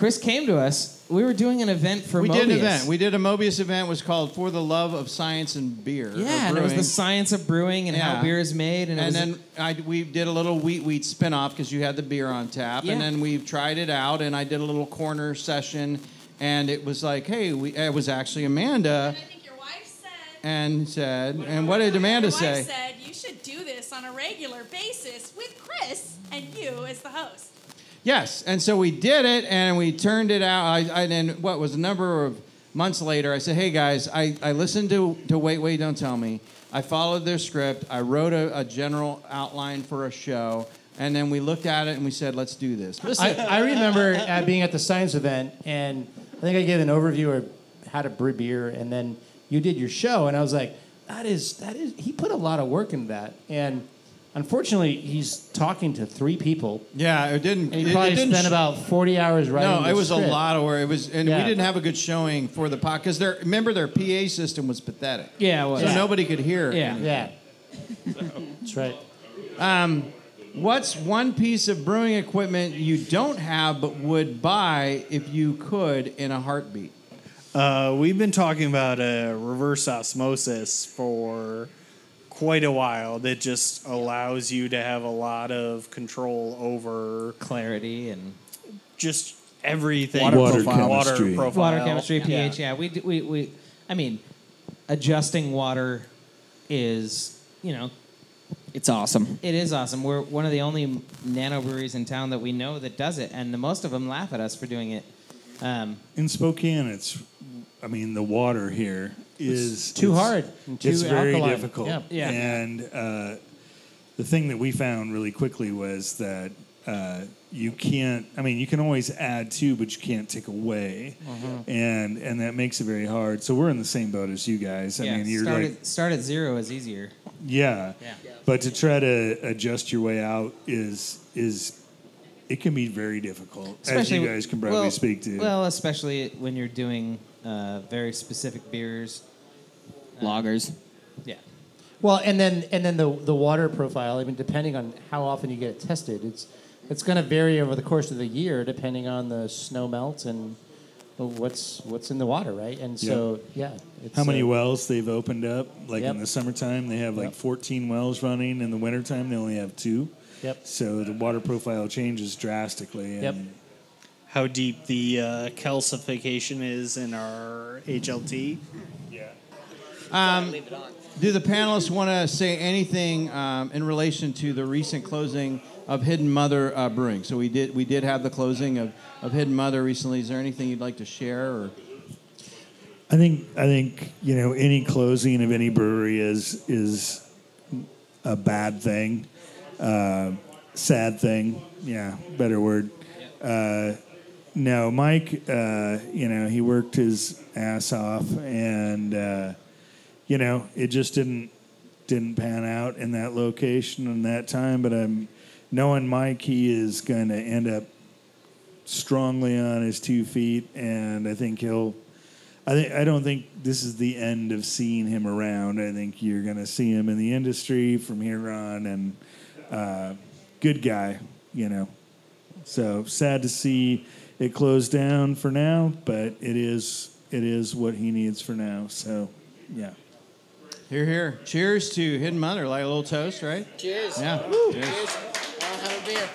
Speaker 2: Chris came to us. We were doing an event for
Speaker 3: we
Speaker 2: Mobius.
Speaker 3: did an event. We did a Mobius event. It was called "For the Love of Science and Beer."
Speaker 2: yeah, and it was the science of brewing and
Speaker 3: Yeah.
Speaker 2: how beer is made. And,
Speaker 3: And then I, we did a little wheat wheat spin off because you had the beer on tap.
Speaker 2: Yeah.
Speaker 3: And then we tried it out, and I did a little corner session, and it was like, hey, we, it was actually Amanda,
Speaker 12: I think your wife said.
Speaker 3: and said, and what did Amanda
Speaker 12: Your wife
Speaker 3: say?
Speaker 12: said you should do this on a regular basis with Chris and you as the host.
Speaker 3: Yes, and so we did it, and we turned it out. I, I, and what was a number of months later, I said, "Hey guys, I, I listened to to Wait Wait Don't Tell Me. I followed their script. I wrote a, a general outline for a show, and then we looked at it and we said, let's do this."
Speaker 5: I, I remember uh, being at the science event, and I think I gave an overview of how to brew beer, and then you did your show, and I was like, that is that is he put a lot of work into that, and unfortunately, he's talking to three people.
Speaker 3: yeah, it didn't.
Speaker 5: And he
Speaker 3: it-
Speaker 5: probably
Speaker 3: it didn't
Speaker 5: spent
Speaker 3: sh-
Speaker 5: about forty hours writing.
Speaker 3: No,
Speaker 5: the
Speaker 3: it was
Speaker 5: script.
Speaker 3: a lot of work. It was, and
Speaker 5: Yeah.
Speaker 3: we didn't have a good showing for the pod because their remember their PA system was pathetic.
Speaker 2: yeah, it was.
Speaker 3: So nobody could hear.
Speaker 2: Yeah.
Speaker 5: Yeah, that's right.
Speaker 3: What's one piece of brewing equipment you don't have but would buy if you could in a heartbeat?
Speaker 6: Uh, we've been talking about uh, reverse osmosis for quite a while that just allows you to have a lot of control over
Speaker 2: clarity and
Speaker 6: just everything.
Speaker 2: Water
Speaker 6: Water
Speaker 2: profile.
Speaker 6: Water profile.
Speaker 2: Water chemistry, pH. Yeah, we, we we. I mean, adjusting water is you know
Speaker 8: It's awesome.
Speaker 2: it is awesome. We're one of the only nano breweries in town that we know that does it, and the most of them laugh at us for doing it. Um,
Speaker 4: In Spokane, it's, I mean, the water here is
Speaker 7: too
Speaker 4: it's-
Speaker 7: hard and
Speaker 4: it's
Speaker 7: too
Speaker 4: very
Speaker 7: alkaline.
Speaker 4: difficult.
Speaker 7: Yeah.
Speaker 2: Yeah.
Speaker 4: And uh, the thing that we found really quickly was that uh, you can't. I mean, you can always add to, but you can't take away,
Speaker 2: Mhm.
Speaker 4: and and that makes it very hard. So we're in the same boat as you guys. I
Speaker 2: yeah,
Speaker 4: mean, you're
Speaker 2: start
Speaker 4: like,
Speaker 2: at, start at zero is easier.
Speaker 4: yeah.
Speaker 2: Yeah.
Speaker 4: But to try to adjust your way out is is it can be very difficult, as you guys can probably
Speaker 2: well-
Speaker 4: speak to.
Speaker 2: Well, especially when you're doing uh, very specific beers,
Speaker 8: Loggers.
Speaker 2: Yeah.
Speaker 7: Well, and then and then the the water profile. I mean, depending on how often you get it tested, it's it's going to vary over the course of the year, depending on the snow melt and what's what's in the water, right? And so yeah, it's,
Speaker 4: How many
Speaker 7: uh,
Speaker 4: wells they've opened up? Like
Speaker 7: Yep.
Speaker 4: in the summertime, they have like
Speaker 7: Yep.
Speaker 4: 14 wells running. In the wintertime, they only have two.
Speaker 7: Yep.
Speaker 4: So the water profile changes drastically. And
Speaker 6: Yep. How deep the uh, calcification is in our HLT.
Speaker 3: Um, do the panelists want to say anything um, in relation to the recent closing of Hidden Mother uh, Brewing? So we did we did have the closing of, of Hidden Mother recently. Is there anything you'd like to share? Or
Speaker 4: I think I think you know any closing of any brewery is is a bad thing, uh, sad thing. Yeah, better word. Uh, no, Mike. Uh, you know he worked his ass off, and uh, you know it just didn't didn't pan out in that location and that time. But I'm knowing Mike, he is going to end up strongly on his two feet, and I think he'll. I think I don't think this is the end of seeing him around. I think you're going to see him in the industry from here on, and uh, good guy, you know. So sad to see it close down for now, but it is it is what he needs for now. So, yeah.
Speaker 3: Here, here. Cheers to Hidden Mother, like a little toast, right?
Speaker 8: Cheers.
Speaker 3: Yeah.
Speaker 8: Woo.
Speaker 3: Cheers.
Speaker 8: Cheers. I'll have a beer.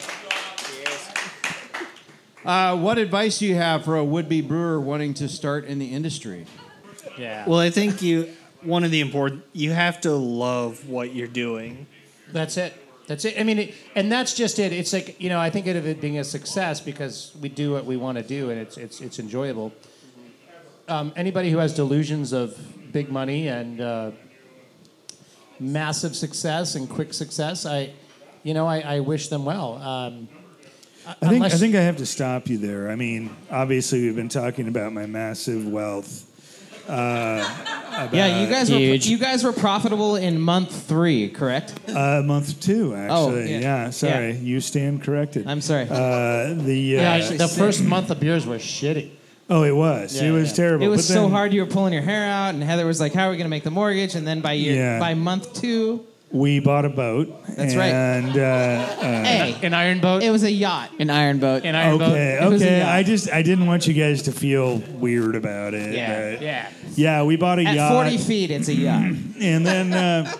Speaker 3: Uh, what advice do you have for a would-be brewer wanting to start in the industry?
Speaker 7: Yeah.
Speaker 6: Well, I think you one of the important you have to love what you're doing.
Speaker 7: That's it. That's it. I mean, it, and that's just it. It's like you know, I think of it being a success because we do what we want to do, and it's it's it's enjoyable. Um, anybody who has delusions of big money and uh, massive success and quick success, I, you know, I, I wish them well. Um,
Speaker 4: I think I think I have to stop you there. I mean, obviously we've been talking about my massive wealth. Uh, (laughs)
Speaker 2: yeah, you
Speaker 4: about-
Speaker 2: guys were you guys were profitable in month three, correct?
Speaker 4: Uh, month two, actually.
Speaker 2: yeah.
Speaker 4: yeah. sorry.
Speaker 2: Yeah.
Speaker 4: You stand corrected.
Speaker 2: I'm sorry.
Speaker 4: Uh, the uh,
Speaker 7: yeah, the first month of beers was shitty.
Speaker 4: Oh, it was.
Speaker 7: Yeah,
Speaker 4: it was
Speaker 7: yeah.
Speaker 4: terrible.
Speaker 2: It was
Speaker 4: But
Speaker 2: so
Speaker 4: then
Speaker 2: hard. You were pulling your hair out, and Heather was like, "How are we going to make the mortgage?" And then by year,
Speaker 4: Yeah.
Speaker 2: by month two,
Speaker 4: We bought a boat.
Speaker 2: That's right.
Speaker 4: And uh, uh,
Speaker 2: hey,
Speaker 7: an iron boat.
Speaker 2: It was a yacht.
Speaker 8: An iron boat.
Speaker 7: An iron
Speaker 4: okay,
Speaker 2: It was a
Speaker 4: okay. I just I didn't want you guys to feel weird about it.
Speaker 2: Yeah,
Speaker 4: but-
Speaker 2: yeah.
Speaker 4: yeah. We bought a
Speaker 2: At
Speaker 4: yacht.
Speaker 2: 40 feet, it's a yacht. (clears throat)
Speaker 4: and then uh,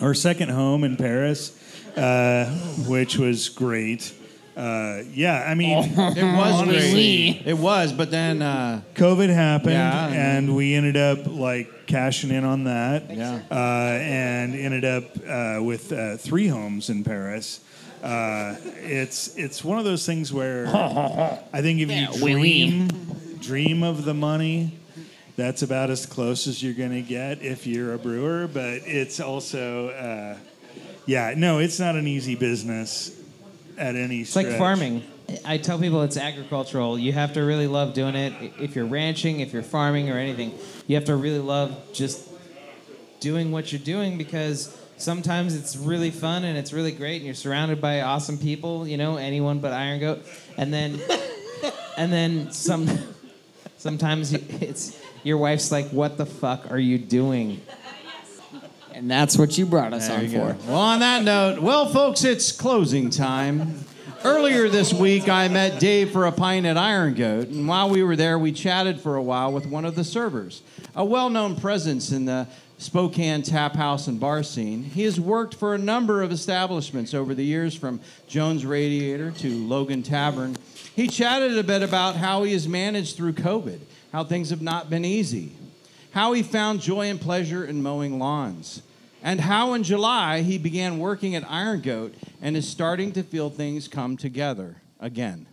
Speaker 4: our second home in Paris, uh, which was great. Uh, yeah, I mean,
Speaker 3: It was (laughs)
Speaker 4: honestly,
Speaker 3: great. It was, but then uh,
Speaker 4: COVID happened,
Speaker 3: Yeah.
Speaker 4: and we ended up like cashing in on that.
Speaker 3: Yeah.
Speaker 4: Uh, and ended up uh, with uh, three homes in Paris. Uh, it's it's one of those things where (laughs) I think if you
Speaker 8: oui, oui.
Speaker 4: dream dream of the money, that's about as close as you're going to get if you're a brewer. But it's also, uh, yeah, no, it's not an easy business at any.
Speaker 2: It's like farming. I tell people it's agricultural. You have to really love doing it. If you're ranching, if you're farming or anything, you have to really love just doing what you're doing because sometimes it's really fun and it's really great and you're surrounded by awesome people, you know, anyone but Iron Goat. And then and then some (laughs) sometimes it's your wife's like, "What the fuck are you doing?"
Speaker 8: And that's what you brought us
Speaker 3: There
Speaker 8: on for.
Speaker 3: go. Well, on that note, well, folks, it's closing time. Earlier this week, I met Dave for a pint at Iron Goat, and while we were there, we chatted for a while with one of the servers, a well known presence in the Spokane tap house and bar scene. He has worked for a number of establishments over the years, from Jones Radiator to Logan Tavern. He chatted a bit about how he has managed through COVID, how things have not been easy, how he found joy and pleasure in mowing lawns, and how in July he began working at Iron Goat and is starting to feel things come together again.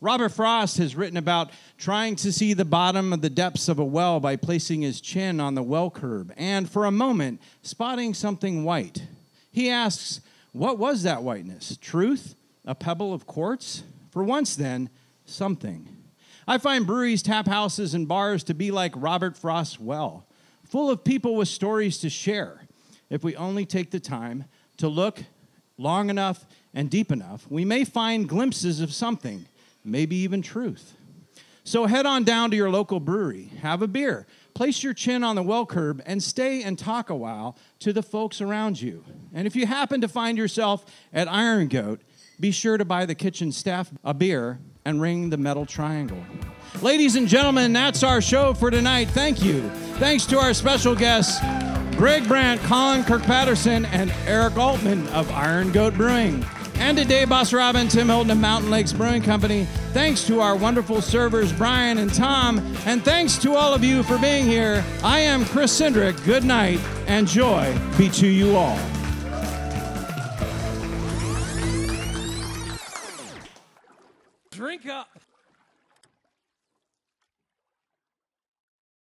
Speaker 3: Robert Frost has written about trying to see the bottom of the depths of a well by placing his chin on the well curb and, for a moment, spotting something white. He asks, What was that whiteness? Truth? A pebble of quartz? For once, then, something. I find breweries, tap houses, and bars to be like Robert Frost's well, full of people with stories to share. If we only take the time to look long enough and deep enough, we may find glimpses of something, maybe even truth. So head on down to your local brewery, have a beer, place your chin on the well curb, and stay and talk a while to the folks around you. And if you happen to find yourself at Iron Goat, be sure to buy the kitchen staff a beer and ring the metal triangle. Ladies and gentlemen, that's our show for tonight. Thank you. Thanks to our special guests, Greg Brandt, Colin Kirkpatterson, and Eric Altman of Iron Goat Brewing. And to Dave Basaraba, Tim Hilton of Mountain Lakes Brewing Company. Thanks to our wonderful servers, Brian and Tom. And thanks to all of you for being here. I am Chris Cindric. Good night and joy be to you all.
Speaker 11: Drink up.